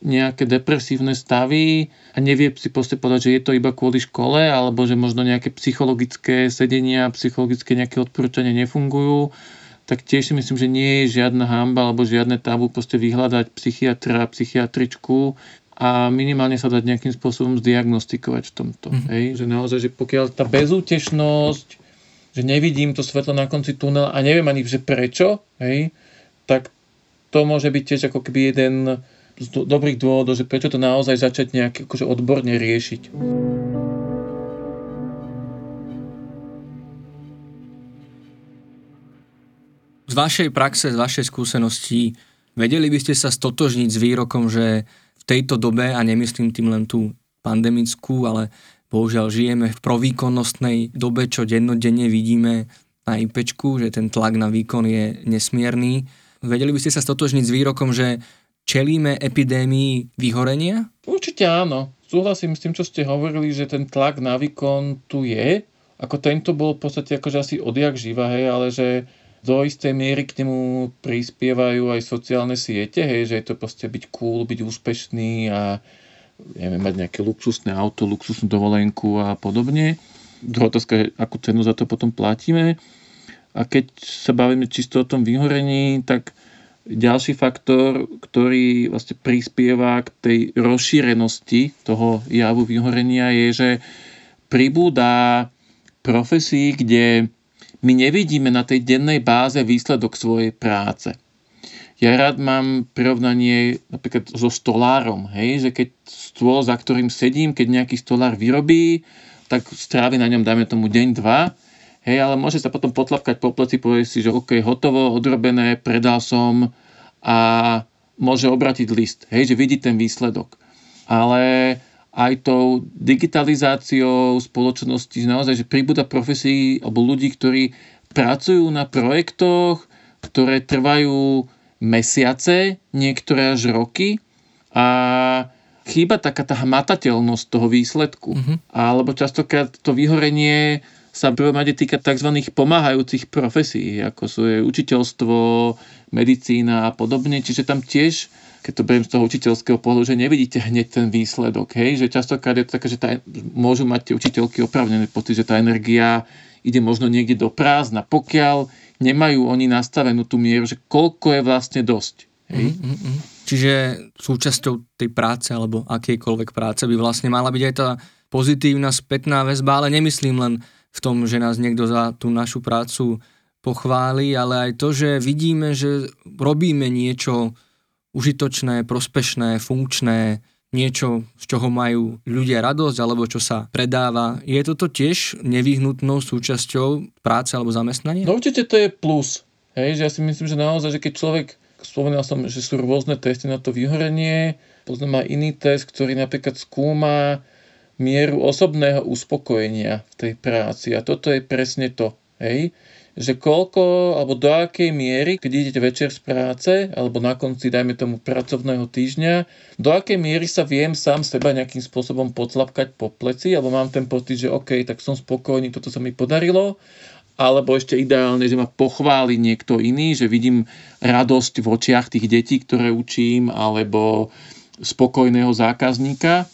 B: nejaké depresívne stavy a nevie si proste povedať, že je to iba kvôli škole, alebo že možno nejaké psychologické sedenia, psychologické nejaké odporúčania nefungujú, tak tiež si myslím, že nie je žiadna hamba alebo žiadne tabu proste vyhľadať psychiatra, psychiatričku a minimálne sa dať nejakým spôsobom zdiagnostikovať v tomto. Mm-hmm. Hej? Že naozaj, že pokiaľ tá bezútešnosť, že nevidím to svetlo na konci tunela a neviem ani, že prečo, hej, tak to môže byť tiež ako keby jeden z do, dobrých dôvodov, že prečo to naozaj začať nejak akože odborne riešiť.
A: Z vašej praxe, z vašej skúsenosti, vedeli by ste sa stotožniť s výrokom, že v tejto dobe, a nemyslím tým len tú pandemickú, ale bohužiaľ žijeme v provýkonnostnej dobe, čo dennodenne vidíme na IPčku, že ten tlak na výkon je nesmierny Vedeli by ste sa stotožniť s výrokom, že čelíme epidémii vyhorenia?
B: Určite áno. Súhlasím s tým, čo ste hovorili, že ten tlak na výkon tu je. Ako tento bol v podstate akože asi odjak živa, hej, ale že do istej miery k nemu prispievajú aj sociálne siete, hej, že je to proste byť cool, byť úspešný a neviem, mať nejaké luxusné auto, luxusnú dovolenku a podobne. Druhá otázka je, akú cenu za to potom platíme. A keď sa bavíme čisto o tom vyhorení, tak ďalší faktor, ktorý vlastne prispieva k tej rozšírenosti toho javu vyhorenia je, že pribúda profesí, kde my nevidíme na tej dennej báze výsledok svojej práce. Ja rád mám prirovnanie napríklad so stolárom, hej, že keď stôl, za ktorým sedím, keď nejaký stolár vyrobí, tak strávi na ňom, dajme tomu, deň, dva, hej, ale môže sa potom potlapkať po pleci, povie si, že OK, hotovo, odrobené, predal som a môže obratiť list, hej, že vidí ten výsledok. Ale aj tou digitalizáciou spoločnosti, naozaj, že pribúda profesí alebo ľudí, ktorí pracujú na projektoch, ktoré trvajú mesiace, niektoré až roky a chýba taká tá hmatateľnosť toho výsledku. Mm-hmm. Alebo častokrát to vyhorenie sa prvom rade týka tzv. pomáhajúcich profesí, ako sú je učiteľstvo, medicína a podobne. Čiže tam tiež keď to beriem z toho učiteľského pohľadu, že nevidíte hneď ten výsledok, hej, že častokrát je to také, že tá, môžu mať tie učiteľky opravnené pocit, že tá energia ide možno niekde do prázdna, pokiaľ nemajú oni nastavenú tú mieru, že koľko je vlastne dosť. Hej? Mm-hmm.
A: Čiže súčasťou tej práce alebo akejkoľvek práce by vlastne mala byť aj tá pozitívna spätná väzba, ale nemyslím len v tom, že nás niekto za tú našu prácu pochváli, ale aj to, že vidíme, že robíme niečo užitočné, prospešné, funkčné, niečo, z čoho majú ľudia radosť alebo čo sa predáva. Je toto tiež nevyhnutnou súčasťou práce alebo zamestnania?
B: No určite to je plus. Hej, že ja si myslím, že naozaj, že keď človek, spomenul som, že sú rôzne testy na to vyhorenie, poznám aj iný test, ktorý napríklad skúma mieru osobného uspokojenia v tej práci. A toto je presne to. Hej? že koľko alebo do akej miery, keď idete večer z práce alebo na konci, dajme tomu, pracovného týždňa, do akej miery sa viem sám seba nejakým spôsobom potlapkať po pleci, alebo mám ten pocit, že OK, tak som spokojný, toto sa mi podarilo, alebo ešte ideálne, že ma pochváli niekto iný, že vidím radosť v očiach tých detí, ktoré učím, alebo spokojného zákazníka,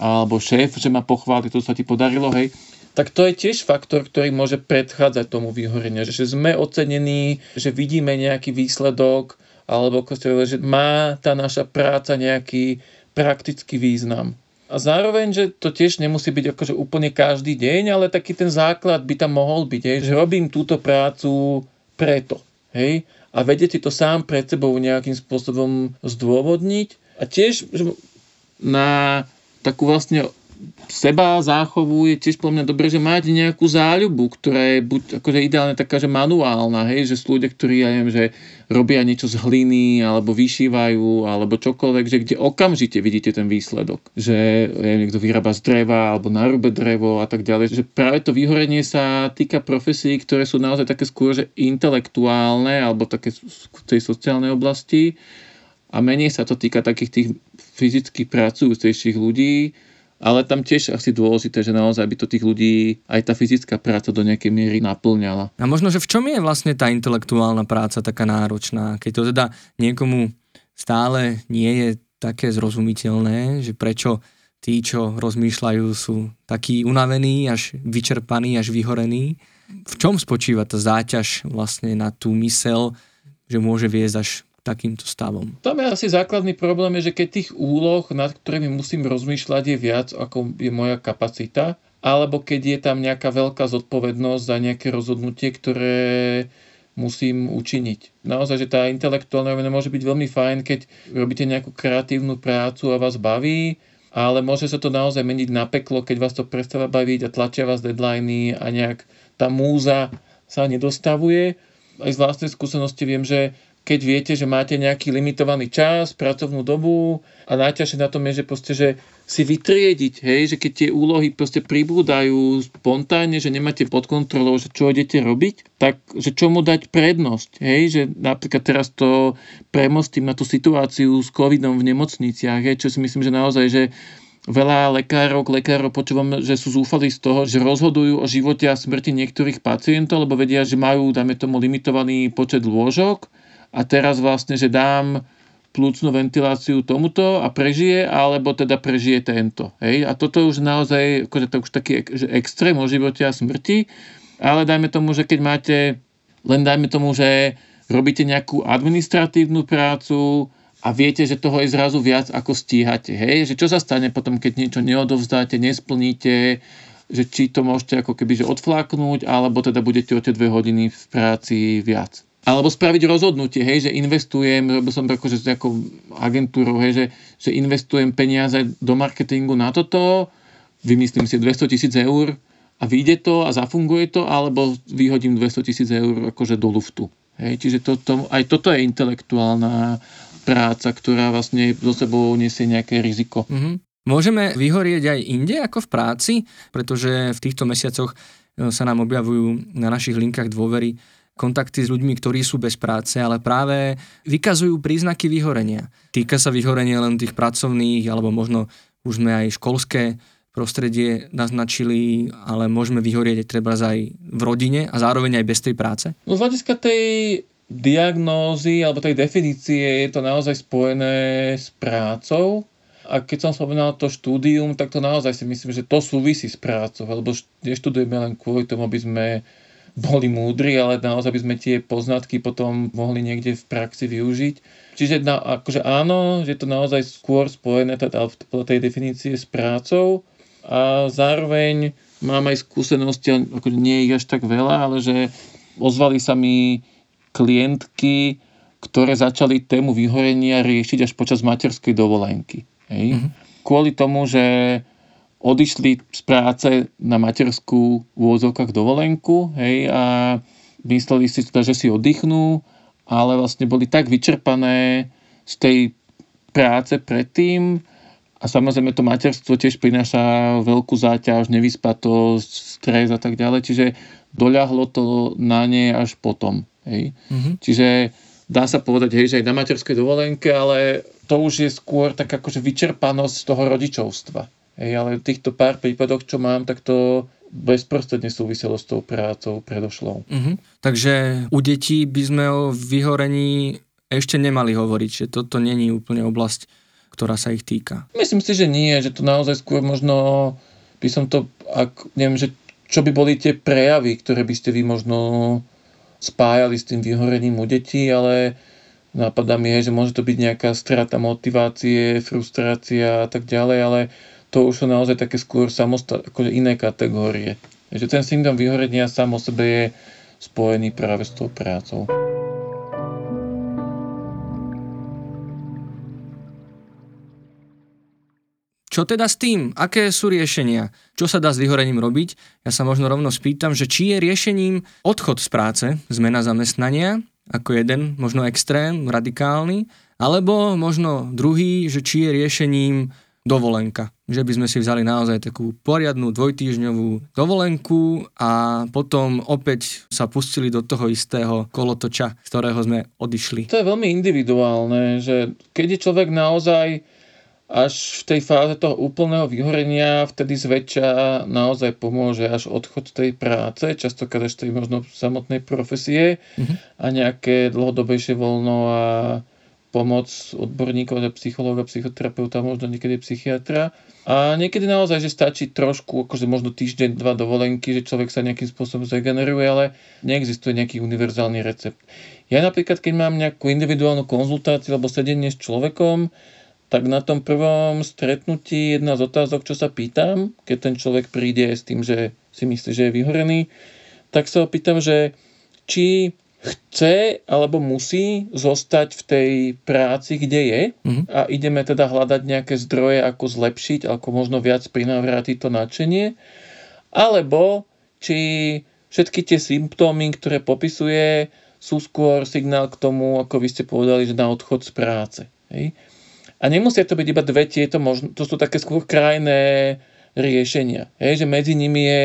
B: alebo šéf, že ma pochváli, to sa ti podarilo, hej tak to je tiež faktor, ktorý môže predchádzať tomu vyhoreniu. Že sme ocenení, že vidíme nejaký výsledok, alebo že má tá naša práca nejaký praktický význam. A zároveň, že to tiež nemusí byť akože úplne každý deň, ale taký ten základ by tam mohol byť, hej, že robím túto prácu preto. Hej? A vedete to sám pred sebou nejakým spôsobom zdôvodniť. A tiež že na takú vlastne seba záchovu je tiež podľa mňa dobré, že máte nejakú záľubu, ktorá je buď akože ideálne taká, že manuálna, hej, že sú ľudia, ktorí, ja neviem, že robia niečo z hliny, alebo vyšívajú, alebo čokoľvek, že kde okamžite vidíte ten výsledok. Že ja niekto vyrába z dreva, alebo narúbe drevo a tak ďalej. Že práve to vyhorenie sa týka profesí, ktoré sú naozaj také skôr, že intelektuálne, alebo také v tej sociálnej oblasti. A menej sa to týka takých tých fyzicky pracujúcejších ľudí, ale tam tiež asi dôležité, že naozaj by to tých ľudí aj tá fyzická práca do nejakej miery naplňala.
A: A možno, že v čom je vlastne tá intelektuálna práca taká náročná? Keď to teda niekomu stále nie je také zrozumiteľné, že prečo tí, čo rozmýšľajú, sú takí unavení, až vyčerpaní, až vyhorení. V čom spočíva tá záťaž vlastne na tú mysel, že môže viesť až takýmto stavom.
B: Tam je asi základný problém, je, že keď tých úloh, nad ktorými musím rozmýšľať, je viac, ako je moja kapacita, alebo keď je tam nejaká veľká zodpovednosť za nejaké rozhodnutie, ktoré musím učiniť. Naozaj, že tá intelektuálna rovina môže byť veľmi fajn, keď robíte nejakú kreatívnu prácu a vás baví, ale môže sa to naozaj meniť na peklo, keď vás to prestáva baviť a tlačia vás deadliny a nejak tá múza sa nedostavuje. Aj z vlastnej skúsenosti viem, že keď viete, že máte nejaký limitovaný čas, pracovnú dobu a najťažšie na tom je, že, proste, že si vytriediť, hej, že keď tie úlohy proste pribúdajú spontánne, že nemáte pod kontrolou, že čo idete robiť, tak že čomu dať prednosť, hej, že napríklad teraz to premostím na tú situáciu s covidom v nemocniciach, hej, čo si myslím, že naozaj, že veľa lekárov, lekárov počúvam, že sú zúfali z toho, že rozhodujú o živote a smrti niektorých pacientov, lebo vedia, že majú, dáme tomu, limitovaný počet lôžok a teraz vlastne, že dám plúcnú ventiláciu tomuto a prežije, alebo teda prežije tento. Hej? A toto už naozaj, akože to už taký že extrém o živote a smrti, ale dajme tomu, že keď máte, len dajme tomu, že robíte nejakú administratívnu prácu a viete, že toho je zrazu viac, ako stíhate. Hej? Že čo sa stane potom, keď niečo neodovzdáte, nesplníte, že či to môžete ako keby že odfláknuť, alebo teda budete o tie dve hodiny v práci viac. Alebo spraviť rozhodnutie, hej, že investujem, robil som akože s nejakou agentúrou, hej, že, že investujem peniaze do marketingu na toto, vymyslím si 200 tisíc eur a vyjde to a zafunguje to, alebo vyhodím 200 tisíc eur akože do luftu. Hej, čiže to, to, aj toto je intelektuálna práca, ktorá vlastne zo sebou nesie nejaké riziko.
A: Mm-hmm. Môžeme vyhorieť aj inde ako v práci, pretože v týchto mesiacoch e, sa nám objavujú na našich linkách dôvery kontakty s ľuďmi, ktorí sú bez práce, ale práve vykazujú príznaky vyhorenia. Týka sa vyhorenia len tých pracovných, alebo možno už sme aj školské prostredie naznačili, ale môžeme vyhorieť treba aj v rodine a zároveň aj bez tej práce?
B: No z hľadiska tej diagnózy alebo tej definície je to naozaj spojené s prácou. A keď som spomínal to štúdium, tak to naozaj si myslím, že to súvisí s prácou, lebo neštudujeme len kvôli tomu, aby sme boli múdri, ale naozaj by sme tie poznatky potom mohli niekde v praxi využiť. Čiže na, akože áno, že to naozaj skôr spojené teda podľa tej definície s prácou a zároveň mám aj skúsenosti, ako nie ich až tak veľa, ale že ozvali sa mi klientky, ktoré začali tému vyhorenia riešiť až počas materskej dovolenky. Hej? Mm-hmm. Kvôli tomu, že odišli z práce na materskú v úvodzovkách dovolenku hej, a mysleli si teda, že si oddychnú, ale vlastne boli tak vyčerpané z tej práce predtým a samozrejme to materstvo tiež prináša veľkú záťaž, nevyspatosť, stres a tak ďalej, čiže doľahlo to na ne až potom. Hej. Mm-hmm. Čiže dá sa povedať, hej, že aj na materskej dovolenke, ale to už je skôr tak akože vyčerpanosť toho rodičovstva. Hej, ale v týchto pár prípadoch, čo mám, tak to bezprostredne súviselo s tou prácou predošlou.
A: Uh-huh. Takže u detí by sme o vyhorení ešte nemali hovoriť, že toto není úplne oblasť, ktorá sa ich týka.
B: Myslím si, že nie, že to naozaj skôr možno by som to, ak, neviem, že čo by boli tie prejavy, ktoré by ste vy možno spájali s tým vyhorením u detí, ale napadá mi, že môže to byť nejaká strata motivácie, frustrácia a tak ďalej, ale to už sú naozaj také skôr samostatné, akože iné kategórie. Takže ten syndrom vyhorenia sám o sebe je spojený práve s tou prácou.
A: Čo teda s tým? Aké sú riešenia? Čo sa dá s vyhorením robiť? Ja sa možno rovno spýtam, že či je riešením odchod z práce, zmena zamestnania, ako jeden, možno extrém, radikálny, alebo možno druhý, že či je riešením dovolenka. Že by sme si vzali naozaj takú poriadnu dvojtýždňovú dovolenku a potom opäť sa pustili do toho istého kolotoča, z ktorého sme odišli.
B: To je veľmi individuálne, že keď je človek naozaj až v tej fáze toho úplného vyhorenia, vtedy zväčša naozaj pomôže až odchod tej práce, častokrát ešte možno samotnej profesie mm-hmm. a nejaké dlhodobejšie voľno a pomoc odborníkov, teda psychológa, psychoterapeuta, možno niekedy psychiatra. A niekedy naozaj, že stačí trošku, akože možno týždeň, dva dovolenky, že človek sa nejakým spôsobom zregeneruje, ale neexistuje nejaký univerzálny recept. Ja napríklad, keď mám nejakú individuálnu konzultáciu alebo sedenie s človekom, tak na tom prvom stretnutí jedna z otázok, čo sa pýtam, keď ten človek príde s tým, že si myslí, že je vyhorený, tak sa opýtam, že či chce alebo musí zostať v tej práci, kde je mm-hmm. a ideme teda hľadať nejaké zdroje, ako zlepšiť, ako možno viac prinavrátiť to nadšenie, alebo či všetky tie symptómy, ktoré popisuje, sú skôr signál k tomu, ako vy ste povedali, že na odchod z práce. Hej? A nemusia to byť iba dve tieto možno, to sú také skôr krajné riešenia. Hej? Že medzi nimi je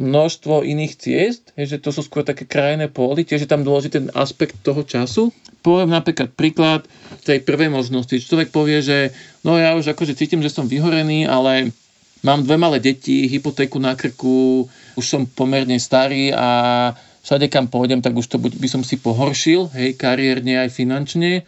B: množstvo iných ciest, je, že to sú skôr také krajné póly, tiež je tam dôležitý ten aspekt toho času. Poviem napríklad príklad tej prvej možnosti. Človek povie, že no ja už akože cítim, že som vyhorený, ale mám dve malé deti, hypotéku na krku, už som pomerne starý a všade kam pôjdem, tak už to by som si pohoršil, hej, kariérne aj finančne.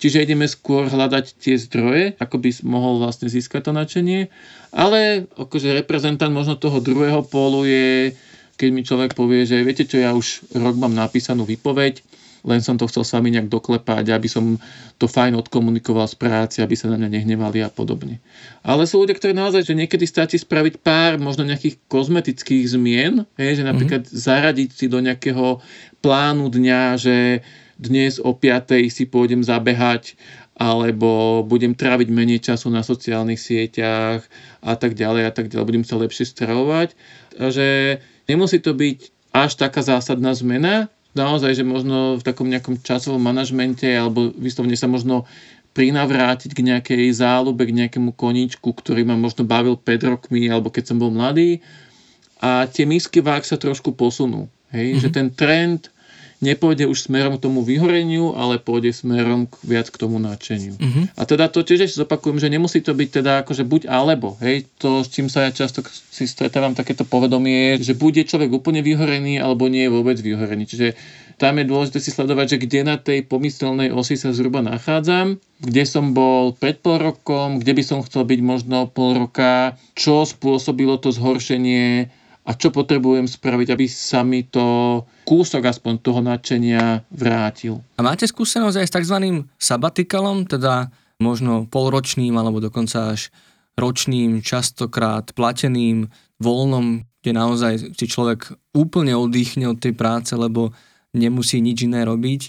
B: Čiže ideme skôr hľadať tie zdroje, ako by mohol vlastne získať to nadšenie. Ale akože reprezentant možno toho druhého pólu je, keď mi človek povie, že viete čo, ja už rok mám napísanú výpoveď, len som to chcel s vami nejak doklepať, aby som to fajn odkomunikoval z práci, aby sa na mňa nehnevali a podobne. Ale sú ľudia, ktorí naozaj, že niekedy stačí spraviť pár možno nejakých kozmetických zmien, hej, že napríklad mm-hmm. zaradiť si do nejakého plánu dňa, že dnes o 5. si pôjdem zabehať alebo budem tráviť menej času na sociálnych sieťach a tak ďalej a tak ďalej, budem sa lepšie stravovať. A že nemusí to byť až taká zásadná zmena, naozaj, že možno v takom nejakom časovom manažmente alebo vyslovne sa možno prinavrátiť k nejakej záľube, k nejakému koníčku, ktorý ma možno bavil 5 rokmi alebo keď som bol mladý a tie misky vák sa trošku posunú. Hej? Mm-hmm. Že ten trend nepôjde už smerom k tomu vyhoreniu, ale pôjde smerom k, viac k tomu nadšeniu. Uh-huh. A teda to tiež ešte zopakujem, že nemusí to byť teda akože buď alebo. Hej, to, s čím sa ja často si stretávam takéto povedomie, že bude človek úplne vyhorený, alebo nie je vôbec vyhorený. Čiže tam je dôležité si sledovať, že kde na tej pomyselnej osi sa zhruba nachádzam, kde som bol pred pol rokom, kde by som chcel byť možno pol roka, čo spôsobilo to zhoršenie, a čo potrebujem spraviť, aby sa mi to kúsok aspoň toho nadšenia vrátil.
A: A máte skúsenosť aj s tzv. sabatikalom, teda možno polročným alebo dokonca až ročným, častokrát plateným voľnom, kde naozaj si človek úplne oddychne od tej práce, lebo nemusí nič iné robiť.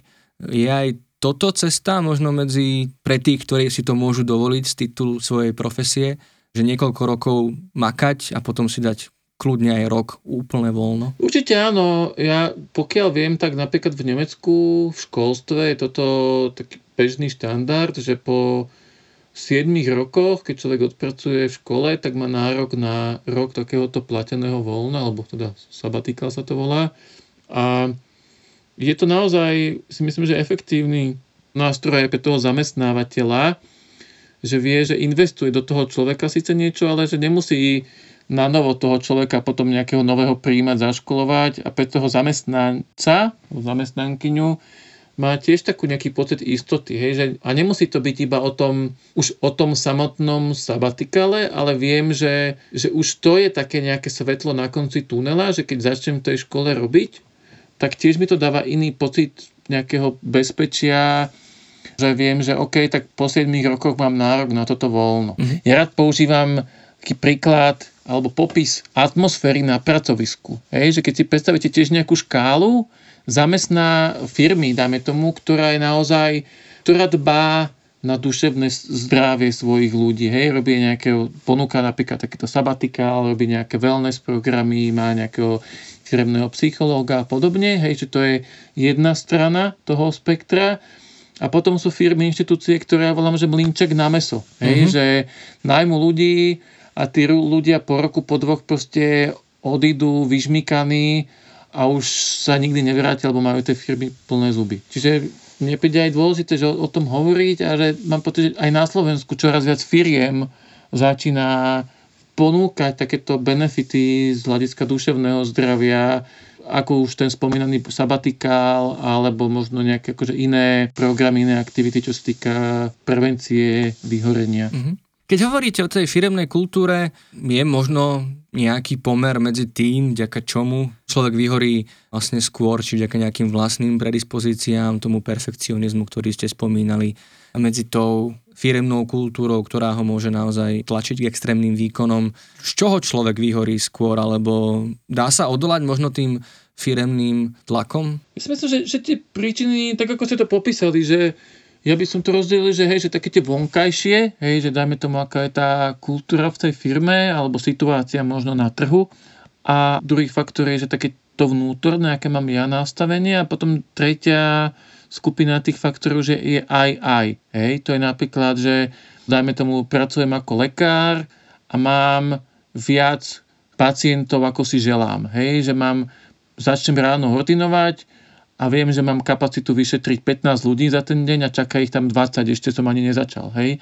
A: Je aj toto cesta možno medzi pre tých, ktorí si to môžu dovoliť z titulu svojej profesie, že niekoľko rokov makať a potom si dať kľudne aj rok úplne voľno?
B: Určite áno. Ja pokiaľ viem, tak napríklad v Nemecku v školstve je toto taký bežný štandard, že po 7 rokoch, keď človek odpracuje v škole, tak má nárok na rok takéhoto plateného voľna, alebo teda sabatikal sa to volá. A je to naozaj, si myslím, že efektívny nástroj aj pre toho zamestnávateľa, že vie, že investuje do toho človeka síce niečo, ale že nemusí na novo toho človeka potom nejakého nového príjmať, zaškolovať a pre toho zamestnanca, zamestnankyňu, má tiež takú nejaký pocit istoty. Hej, že, a nemusí to byť iba o tom, už o tom samotnom sabatikale, ale viem, že, že už to je také nejaké svetlo na konci tunela, že keď začnem v tej škole robiť, tak tiež mi to dáva iný pocit nejakého bezpečia, že viem, že OK, tak po 7 rokoch mám nárok na toto voľno. Mm-hmm. Ja rád používam taký príklad alebo popis atmosféry na pracovisku. Hej, že keď si predstavíte tiež nejakú škálu, zamestná firmy, dáme tomu, ktorá je naozaj, ktorá dbá na duševné zdravie svojich ľudí. Hej, robí nejaké, ponúka napríklad takéto sabatikál, robí nejaké wellness programy, má nejakého firmného psychológa a podobne. Hej, že to je jedna strana toho spektra. A potom sú firmy, inštitúcie, ktoré ja volám, že mlinček na meso. Hej, mm-hmm. že najmu ľudí, a tí ľudia po roku, po dvoch proste odídu vyžmykaní a už sa nikdy nevrátia, lebo majú tie firmy plné zuby. Čiže mne príde aj dôležité, že o, o tom hovoriť a že mám pocit, že aj na Slovensku čoraz viac firiem začína ponúkať takéto benefity z hľadiska duševného zdravia, ako už ten spomínaný sabatikál, alebo možno nejaké akože iné programy, iné aktivity, čo sa týka prevencie vyhorenia. Mm-hmm.
A: Keď hovoríte o tej firemnej kultúre, je možno nejaký pomer medzi tým, vďaka čomu človek vyhorí vlastne skôr, či vďaka nejakým vlastným predispozíciám, tomu perfekcionizmu, ktorý ste spomínali, a medzi tou firemnou kultúrou, ktorá ho môže naozaj tlačiť k extrémnym výkonom. Z čoho človek vyhorí skôr, alebo dá sa odolať možno tým firemným tlakom?
B: Myslím že, že tie príčiny, tak ako ste to popísali, že ja by som to rozdelil, že hej, že také tie vonkajšie, hej, že dajme tomu, aká je tá kultúra v tej firme alebo situácia možno na trhu. A druhý faktor je, že také to vnútorné, aké mám ja nastavenie a potom tretia skupina tých faktorov, že je aj aj. Hej, to je napríklad, že dajme tomu, pracujem ako lekár a mám viac pacientov, ako si želám. Hej, že mám, začnem ráno ordinovať, a viem, že mám kapacitu vyšetriť 15 ľudí za ten deň a čaká ich tam 20, ešte som ani nezačal, hej.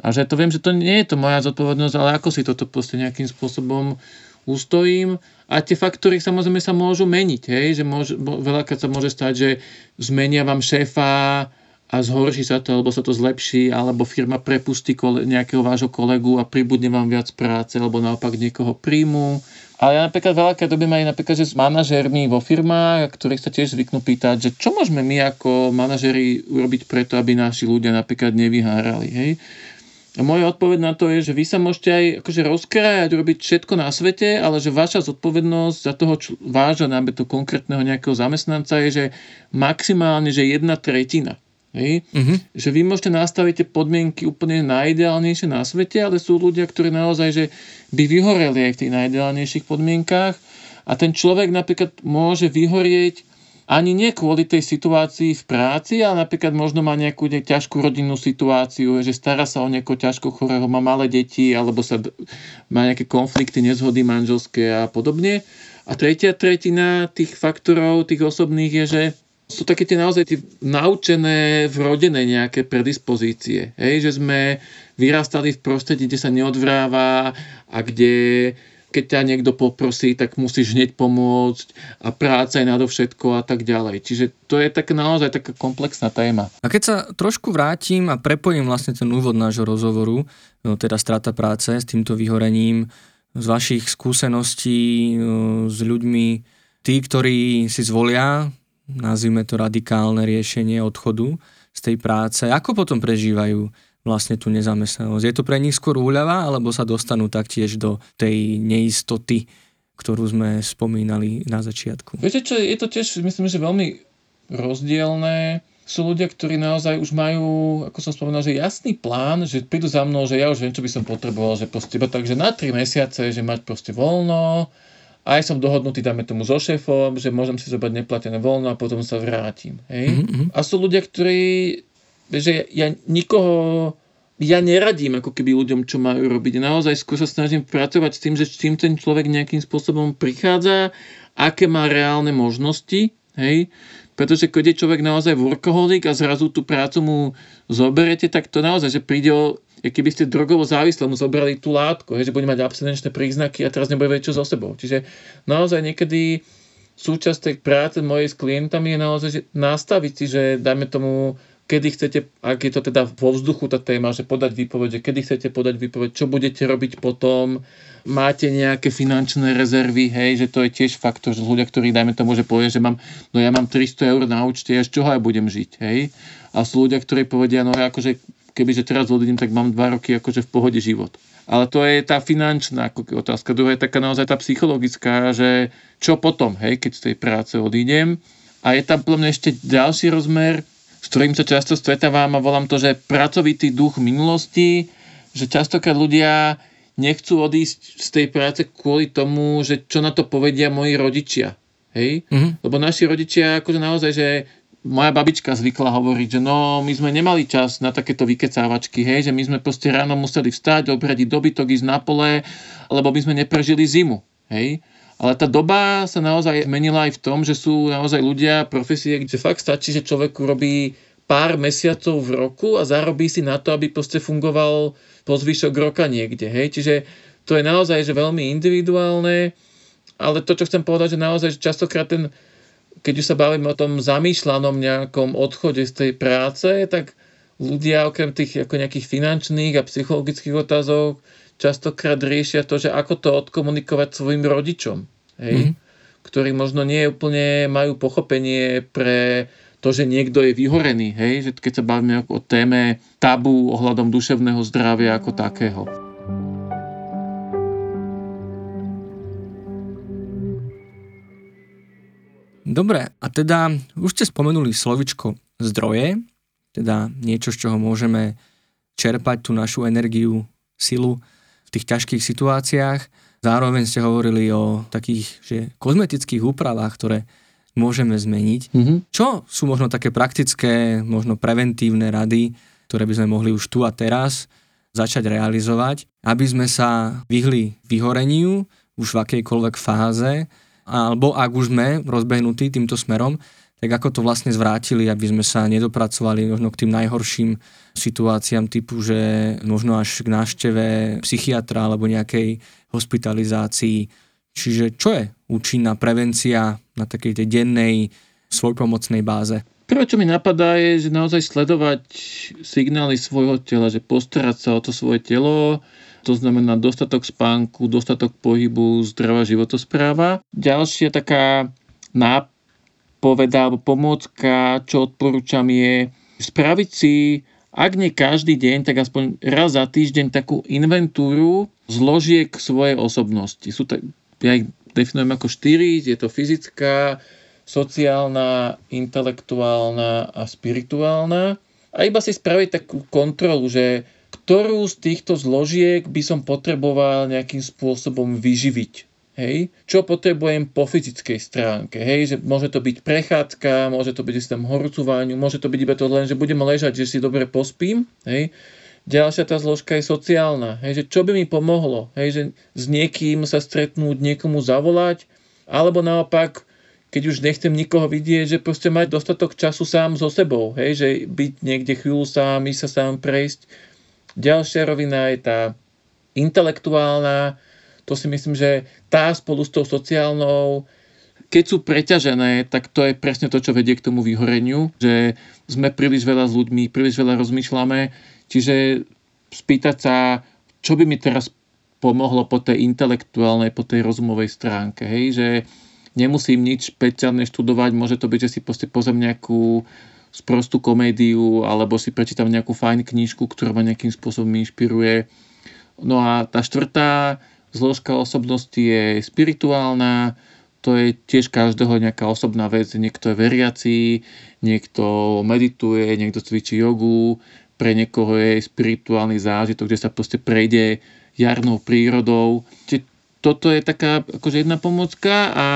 B: A že to viem, že to nie je to moja zodpovednosť, ale ako si toto proste nejakým spôsobom ustojím. A tie faktory samozrejme sa môžu meniť, hej, že môže, veľakrát sa môže stať, že zmenia vám šéfa a zhorší sa to, alebo sa to zlepší, alebo firma prepustí nejakého vášho kolegu a pribudne vám viac práce, alebo naopak niekoho príjmu. Ale ja napríklad veľakrát robím aj napríklad, že s manažérmi vo firmách, ktorých sa tiež zvyknú pýtať, že čo môžeme my ako manažéri urobiť preto, aby naši ľudia napríklad nevyhárali. Hej? A moja odpoveď na to je, že vy sa môžete aj akože rozkrájať, robiť všetko na svete, ale že vaša zodpovednosť za toho čo, váža to konkrétneho nejakého zamestnanca je, že maximálne, že jedna tretina. Hej? Uh-huh. Že vy môžete nastaviť tie podmienky úplne najideálnejšie na svete, ale sú ľudia, ktorí naozaj že by vyhoreli aj v tých najideálnejších podmienkách a ten človek napríklad môže vyhorieť ani nie kvôli tej situácii v práci, ale napríklad možno má nejakú ťažkú rodinnú situáciu, že stará sa o niekoho ťažko chorého, má malé deti, alebo sa má nejaké konflikty, nezhody manželské a podobne. A tretia tretina tých faktorov, tých osobných je, že sú také tie naozaj tie naučené, vrodené nejaké predispozície. Hej, že sme vyrastali v prostredí, kde sa neodvráva a kde keď ťa niekto poprosí, tak musíš hneď pomôcť a práca je nadovšetko a tak ďalej. Čiže to je tak naozaj taká komplexná téma.
A: A keď sa trošku vrátim a prepojím vlastne ten úvod nášho rozhovoru, no teda strata práce s týmto vyhorením, z vašich skúseností no, s ľuďmi, tí, ktorí si zvolia, nazvime to radikálne riešenie odchodu z tej práce, ako potom prežívajú vlastne tú nezamestnanosť. Je to pre nich skôr úľava, alebo sa dostanú taktiež do tej neistoty, ktorú sme spomínali na začiatku?
B: Viete čo, je to tiež, myslím, že veľmi rozdielne. Sú ľudia, ktorí naozaj už majú, ako som spomínal, že jasný plán, že prídu za mnou, že ja už viem, čo by som potreboval, že proste iba takže na 3 mesiace, že mať proste voľno, aj som dohodnutý, dáme tomu so šéfom, že môžem si zobrať neplatené voľno a potom sa vrátim. Hej? Mm-hmm. A sú ľudia, ktorí že ja nikoho ja neradím ako keby ľuďom, čo majú robiť. Naozaj skôr sa snažím pracovať s tým, že s tým ten človek nejakým spôsobom prichádza, aké má reálne možnosti, hej, pretože keď je človek naozaj workoholik a zrazu tú prácu mu zoberete, tak to naozaj, že príde o, keby ste drogovo závislé mu zobrali tú látku, hej, že bude mať abstinenčné príznaky a teraz nebude vedieť čo so sebou. Čiže naozaj niekedy súčasť tej práce mojej s klientami je naozaj že nastaviť si, že dajme tomu kedy chcete, ak je to teda vo vzduchu tá téma, že podať výpoveď, že kedy chcete podať výpoveď, čo budete robiť potom, máte nejaké finančné rezervy, hej, že to je tiež faktor, že ľudia, ktorí dajme tomu, že povie, že mám, no ja mám 300 eur na účte, z čoho ja budem žiť, hej. A sú ľudia, ktorí povedia, no ja akože, kebyže teraz odídem, tak mám 2 roky akože v pohode život. Ale to je tá finančná otázka. Druhá je taká naozaj tá psychologická, že čo potom, hej, keď z tej práce odídem. A je tam mňa ešte ďalší rozmer, s ktorým sa často stretávam a volám to, že pracovitý duch minulosti, že častokrát ľudia nechcú odísť z tej práce kvôli tomu, že čo na to povedia moji rodičia. Hej? Mm-hmm. Lebo naši rodičia, akože naozaj, že moja babička zvykla hovoriť, že no, my sme nemali čas na takéto vykecávačky, hej, že my sme proste ráno museli vstať, obradiť dobytok, ísť na pole, lebo my sme neprežili zimu, hej. Ale tá doba sa naozaj menila aj v tom, že sú naozaj ľudia, profesie, kde fakt stačí, že človek robí pár mesiacov v roku a zarobí si na to, aby proste fungoval po zvyšok roka niekde. Hej? Čiže to je naozaj že veľmi individuálne, ale to, čo chcem povedať, že naozaj že častokrát ten, keď už sa bavíme o tom zamýšľanom nejakom odchode z tej práce, tak ľudia okrem tých ako nejakých finančných a psychologických otázok častokrát riešia to, že ako to odkomunikovať svojim rodičom, hej? Mm-hmm. ktorí možno nie úplne majú pochopenie pre to, že niekto je vyhorený, hej? že keď sa bavíme o téme tabu ohľadom duševného zdravia ako takého.
A: Dobre, a teda už ste spomenuli slovičko zdroje, teda niečo, z čoho môžeme čerpať tú našu energiu, silu tých ťažkých situáciách. Zároveň ste hovorili o takých že kozmetických úpravách, ktoré môžeme zmeniť. Mm-hmm. Čo sú možno také praktické, možno preventívne rady, ktoré by sme mohli už tu a teraz začať realizovať, aby sme sa vyhli vyhoreniu už v akejkoľvek fáze, alebo ak už sme rozbehnutí týmto smerom, tak ako to vlastne zvrátili, aby sme sa nedopracovali možno k tým najhorším situáciám typu, že možno až k návšteve psychiatra alebo nejakej hospitalizácii. Čiže čo je účinná prevencia na takej tej dennej svojpomocnej báze?
B: Prvé, čo mi napadá, je, že naozaj sledovať signály svojho tela, že postarať sa o to svoje telo, to znamená dostatok spánku, dostatok pohybu, zdravá životospráva. Ďalšia taká nápoveda alebo pomôcka, čo odporúčam je spraviť si, ak nie každý deň, tak aspoň raz za týždeň takú inventúru zložiek svojej osobnosti. Sú tak, ja ich definujem ako štyri, je to fyzická, sociálna, intelektuálna a spirituálna. A iba si spraviť takú kontrolu, že ktorú z týchto zložiek by som potreboval nejakým spôsobom vyživiť. Hej? Čo potrebujem po fyzickej stránke. Hej? Že môže to byť prechádzka, môže to byť tam horcovaniu, môže to byť iba to len, že budem ležať, že si dobre pospím. Hej? Ďalšia tá zložka je sociálna. Hej? Že čo by mi pomohlo? Hej? Že s niekým sa stretnúť, niekomu zavolať, alebo naopak keď už nechcem nikoho vidieť, že proste mať dostatok času sám so sebou, hej, že byť niekde chvíľu sám, ísť sa sám prejsť, Ďalšia rovina je tá intelektuálna, to si myslím, že tá spolu s tou sociálnou, keď sú preťažené, tak to je presne to, čo vedie k tomu vyhoreniu, že sme príliš veľa s ľuďmi, príliš veľa rozmýšľame, čiže spýtať sa, čo by mi teraz pomohlo po tej intelektuálnej, po tej rozumovej stránke, hej, že nemusím nič špeciálne študovať, môže to byť, že si pozriem nejakú sprostú komédiu alebo si prečítam nejakú fajn knižku, ktorá ma nejakým spôsobom inšpiruje. No a tá štvrtá zložka osobnosti je spirituálna, to je tiež každého nejaká osobná vec. Niekto je veriaci, niekto medituje, niekto cvičí jogu, pre niekoho je spirituálny zážitok, kde sa proste prejde jarnou prírodou. Čiže toto je taká akože jedna pomocka a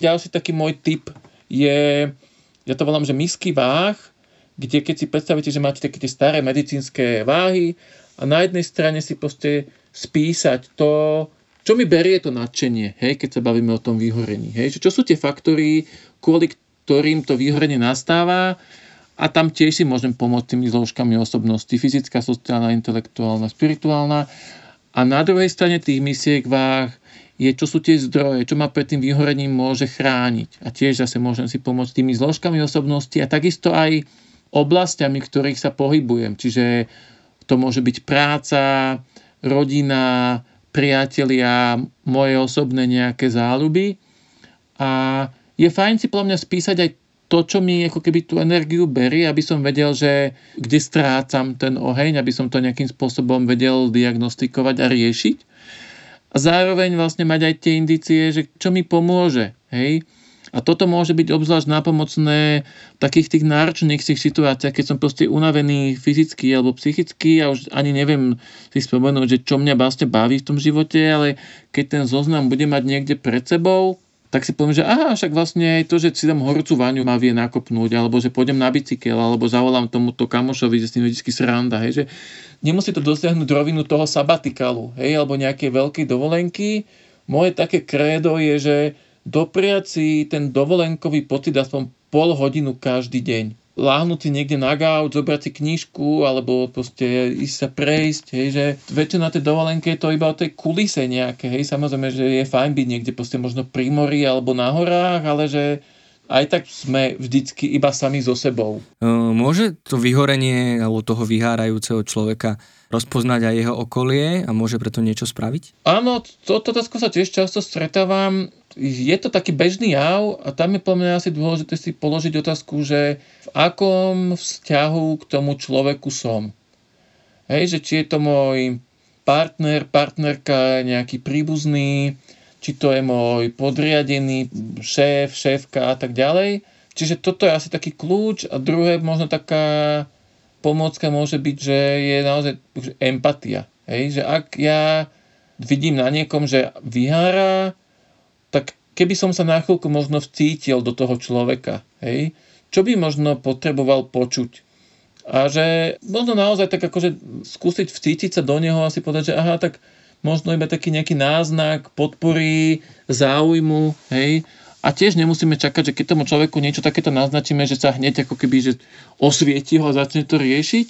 B: ďalší taký môj tip je ja to volám, že misky váh, kde keď si predstavíte, že máte také tie staré medicínske váhy a na jednej strane si proste spísať to, čo mi berie to nadšenie, hej, keď sa bavíme o tom vyhorení. Hej, čo sú tie faktory, kvôli ktorým to vyhorenie nastáva a tam tiež si môžem pomôcť tými zložkami osobnosti, fyzická, sociálna, intelektuálna, spirituálna. A na druhej strane tých misiek váh je, čo sú tie zdroje, čo ma pred tým vyhorením môže chrániť. A tiež zase môžem si pomôcť tými zložkami osobnosti a takisto aj oblastiami, v ktorých sa pohybujem. Čiže to môže byť práca, rodina, priatelia, moje osobné nejaké záľuby. A je fajn si podľa mňa spísať aj to, čo mi ako keby tú energiu berie, aby som vedel, že kde strácam ten oheň, aby som to nejakým spôsobom vedel diagnostikovať a riešiť a zároveň vlastne mať aj tie indície, že čo mi pomôže. Hej? A toto môže byť obzvlášť nápomocné v takých tých náročných situáciách, keď som proste unavený fyzicky alebo psychicky a už ani neviem si spomenúť, že čo mňa vlastne baví v tom živote, ale keď ten zoznam bude mať niekde pred sebou, tak si poviem, že aha, však vlastne aj to, že si dám horúcu váňu ma vie nakopnúť, alebo že pôjdem na bicykel, alebo zavolám tomuto kamošovi, že s ním vždy sranda, hej, že nemusí to dosiahnuť rovinu toho sabatikalu, hej, alebo nejaké veľké dovolenky. Moje také krédo je, že dopriať si ten dovolenkový pocit aspoň pol hodinu každý deň láhnuť si niekde na gauč, zobrať si knižku alebo proste ísť sa prejsť, hej, že väčšina tej dovolenky je to iba o tej kulise nejaké, hej, samozrejme, že je fajn byť niekde proste možno pri mori alebo na horách, ale že aj tak sme vždycky iba sami so sebou.
A: Môže to vyhorenie alebo toho vyhárajúceho človeka rozpoznať aj jeho okolie a môže preto niečo spraviť?
B: Áno, toto otázku sa tiež často stretávam. Je to taký bežný jav a tam je po mňa asi dôležité si položiť otázku, že akom vzťahu k tomu človeku som. Hej, že či je to môj partner, partnerka, nejaký príbuzný, či to je môj podriadený šéf, šéfka a tak ďalej. Čiže toto je asi taký kľúč a druhé možno taká pomôcka môže byť, že je naozaj empatia. Hej? Že ak ja vidím na niekom, že vyhára, tak keby som sa na chvíľku možno vcítil do toho človeka, hej? Čo by možno potreboval počuť. A že možno naozaj tak akože skúsiť vcítiť sa do neho a si povedať, že aha, tak možno iba taký nejaký náznak podpory, záujmu, hej. A tiež nemusíme čakať, že keď tomu človeku niečo takéto naznačíme, že sa hneď ako keby že osvieti ho a začne to riešiť,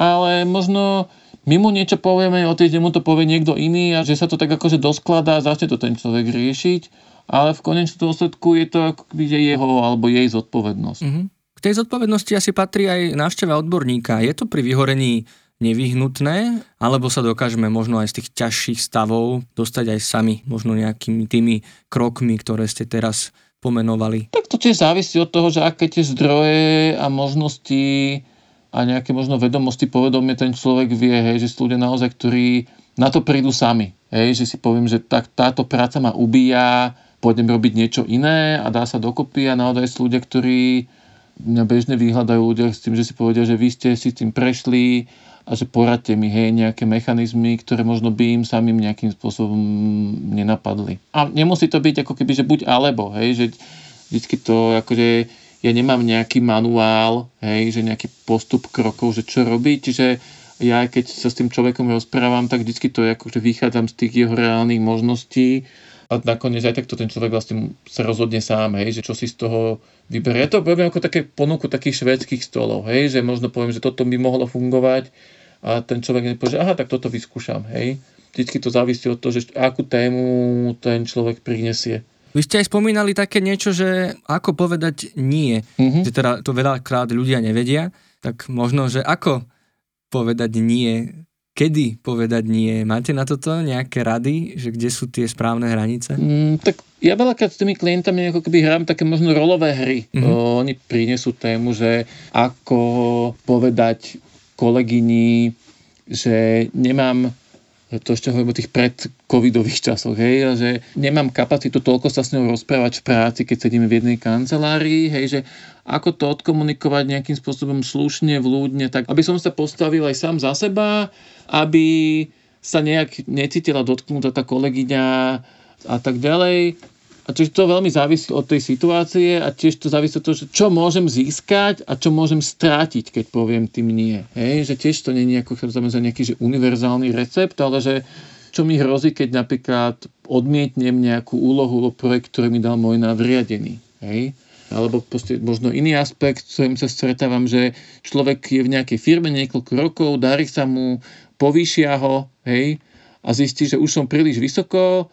B: ale možno my mu niečo povieme, o týždeň mu to povie niekto iný a že sa to tak akože doskladá a začne to ten človek riešiť, ale v konečnom dôsledku je to ako keby že jeho alebo jej zodpovednosť. Mm-hmm.
A: K tej zodpovednosti asi patrí aj návšteva odborníka. Je to pri vyhorení nevyhnutné, alebo sa dokážeme možno aj z tých ťažších stavov dostať aj sami, možno nejakými tými krokmi, ktoré ste teraz pomenovali?
B: Tak to tiež závisí od toho, že aké tie zdroje a možnosti a nejaké možno vedomosti, povedomie ten človek vie, hej, že sú ľudia naozaj, ktorí na to prídu sami. Hej, že si poviem, že tak, táto práca ma ubíja, pôjdem robiť niečo iné a dá sa dokopy a naozaj sú ľudia, ktorí mňa bežne vyhľadajú ľudia s tým, že si povedia, že vy ste si tým prešli a že poradte mi, hej, nejaké mechanizmy, ktoré možno by im samým nejakým spôsobom nenapadli. A nemusí to byť ako keby, že buď alebo, hej, že vždycky to akože ja nemám nejaký manuál, hej, že nejaký postup krokov, že čo robiť, čiže ja keď sa s tým človekom rozprávam, tak vždycky to je ako, že vychádzam z tých jeho reálnych možností a nakoniec aj takto ten človek vlastne sa rozhodne sám, hej, že čo si z toho vyberie. Ja to poviem ako také ponuku takých švédskych stolov, hej, že možno poviem, že toto by mohlo fungovať a ten človek nepovie, že aha, tak toto vyskúšam, hej. Vždycky to závisí od toho, že akú tému ten človek prinesie.
A: Vy ste aj spomínali také niečo, že ako povedať nie. Mm-hmm. Že teda to veľakrát ľudia nevedia, tak možno, že ako povedať nie kedy povedať nie? Máte na toto nejaké rady, že kde sú tie správne hranice?
B: Mm, tak ja veľakrát s tými klientami ako keby hrám také možno rolové hry. Mm-hmm. O, oni prinesú tému, že ako povedať kolegyni, že nemám to ešte hovorím o tých predcovidových časoch, hej, že nemám kapacitu toľko sa s ňou rozprávať v práci, keď sedíme v jednej kancelárii, hej, že ako to odkomunikovať nejakým spôsobom slušne, vľúdne, tak aby som sa postavil aj sám za seba, aby sa nejak necítila dotknutá tá kolegyňa a tak ďalej. A čiže to veľmi závisí od tej situácie a tiež to závisí od toho, čo môžem získať a čo môžem strátiť, keď poviem tým nie. Hej? Že tiež to je ako nejaký že univerzálny recept, ale že čo mi hrozí, keď napríklad odmietnem nejakú úlohu o projekt, ktorý mi dal môj nadriadený. Hej? Alebo možno iný aspekt, s ktorým sa stretávam, že človek je v nejakej firme niekoľko rokov, darí sa mu, povýšia ho, hej, a zistí, že už som príliš vysoko,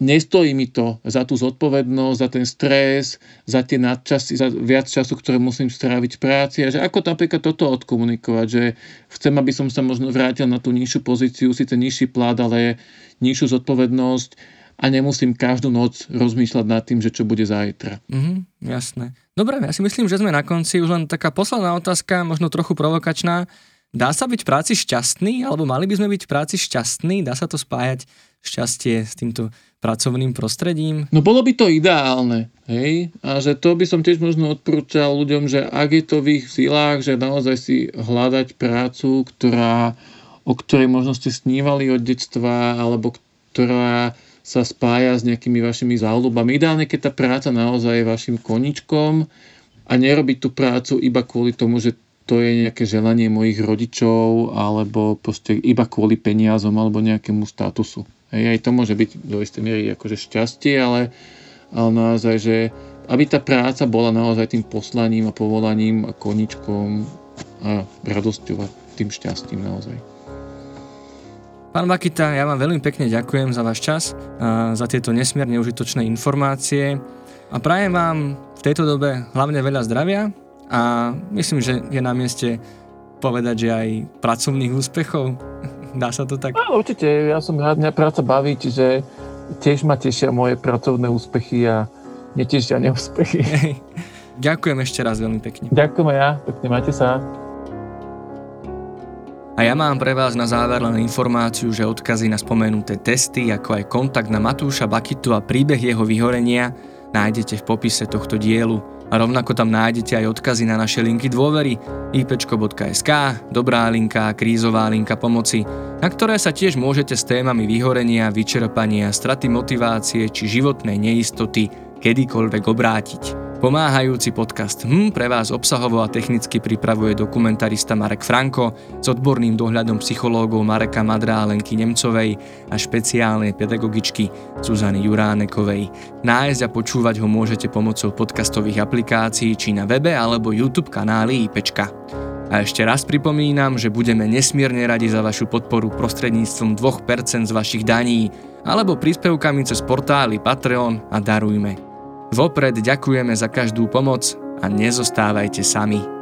B: nestojí mi to za tú zodpovednosť, za ten stres, za tie nadčasy, za viac času, ktoré musím stráviť v práci a že ako napríklad toto odkomunikovať, že chcem, aby som sa možno vrátil na tú nižšiu pozíciu, síce nižší plát, ale nižšiu zodpovednosť a nemusím každú noc rozmýšľať nad tým, že čo bude zajtra.
A: Mhm, jasné. Dobre, ja si myslím, že sme na konci. Už len taká posledná otázka, možno trochu provokačná. Dá sa byť v práci šťastný, alebo mali by sme byť v práci šťastný? Dá sa to spájať šťastie s týmto pracovným prostredím?
B: No bolo by to ideálne, hej? A že to by som tiež možno odporúčal ľuďom, že ak je to v ich silách, že naozaj si hľadať prácu, ktorá, o ktorej možno ste snívali od detstva, alebo ktorá sa spája s nejakými vašimi záľubami. Ideálne, keď tá práca naozaj je vašim koničkom a nerobiť tú prácu iba kvôli tomu, že to je nejaké želanie mojich rodičov alebo proste iba kvôli peniazom alebo nejakému statusu. Hej, aj to môže byť do istej miery akože šťastie, ale, ale naozaj, že aby tá práca bola naozaj tým poslaním a povolaním a koničkom a radosťou a tým šťastím naozaj.
A: Pán Bakita, ja vám veľmi pekne ďakujem za váš čas, za tieto nesmierne užitočné informácie a prajem vám v tejto dobe hlavne veľa zdravia a myslím, že je na mieste povedať, že aj pracovných úspechov. Dá sa to tak?
B: No, určite, ja som rád, mňa práca baví, čiže tiež ma tešia moje pracovné úspechy a netešia neúspechy. [laughs]
A: Ďakujem ešte raz veľmi pekne.
B: Ďakujem ja, pekne majte sa.
A: A ja mám pre vás na záver len informáciu, že odkazy na spomenuté testy, ako aj kontakt na Matúša Bakitu a príbeh jeho vyhorenia nájdete v popise tohto dielu. A rovnako tam nájdete aj odkazy na naše linky dôvery ipečko.sk, dobrá linka, krízová linka pomoci, na ktoré sa tiež môžete s témami vyhorenia, vyčerpania, straty motivácie či životnej neistoty kedykoľvek obrátiť. Pomáhajúci podcast HM pre vás obsahovo a technicky pripravuje dokumentarista Marek Franko s odborným dohľadom psychológov Mareka Madra a Lenky Nemcovej a špeciálnej pedagogičky Zuzany Juránekovej. Nájsť a počúvať ho môžete pomocou podcastových aplikácií či na webe alebo YouTube kanály IPčka. A ešte raz pripomínam, že budeme nesmierne radi za vašu podporu prostredníctvom 2% z vašich daní alebo príspevkami cez portály Patreon a Darujme. Vopred ďakujeme za každú pomoc a nezostávajte sami.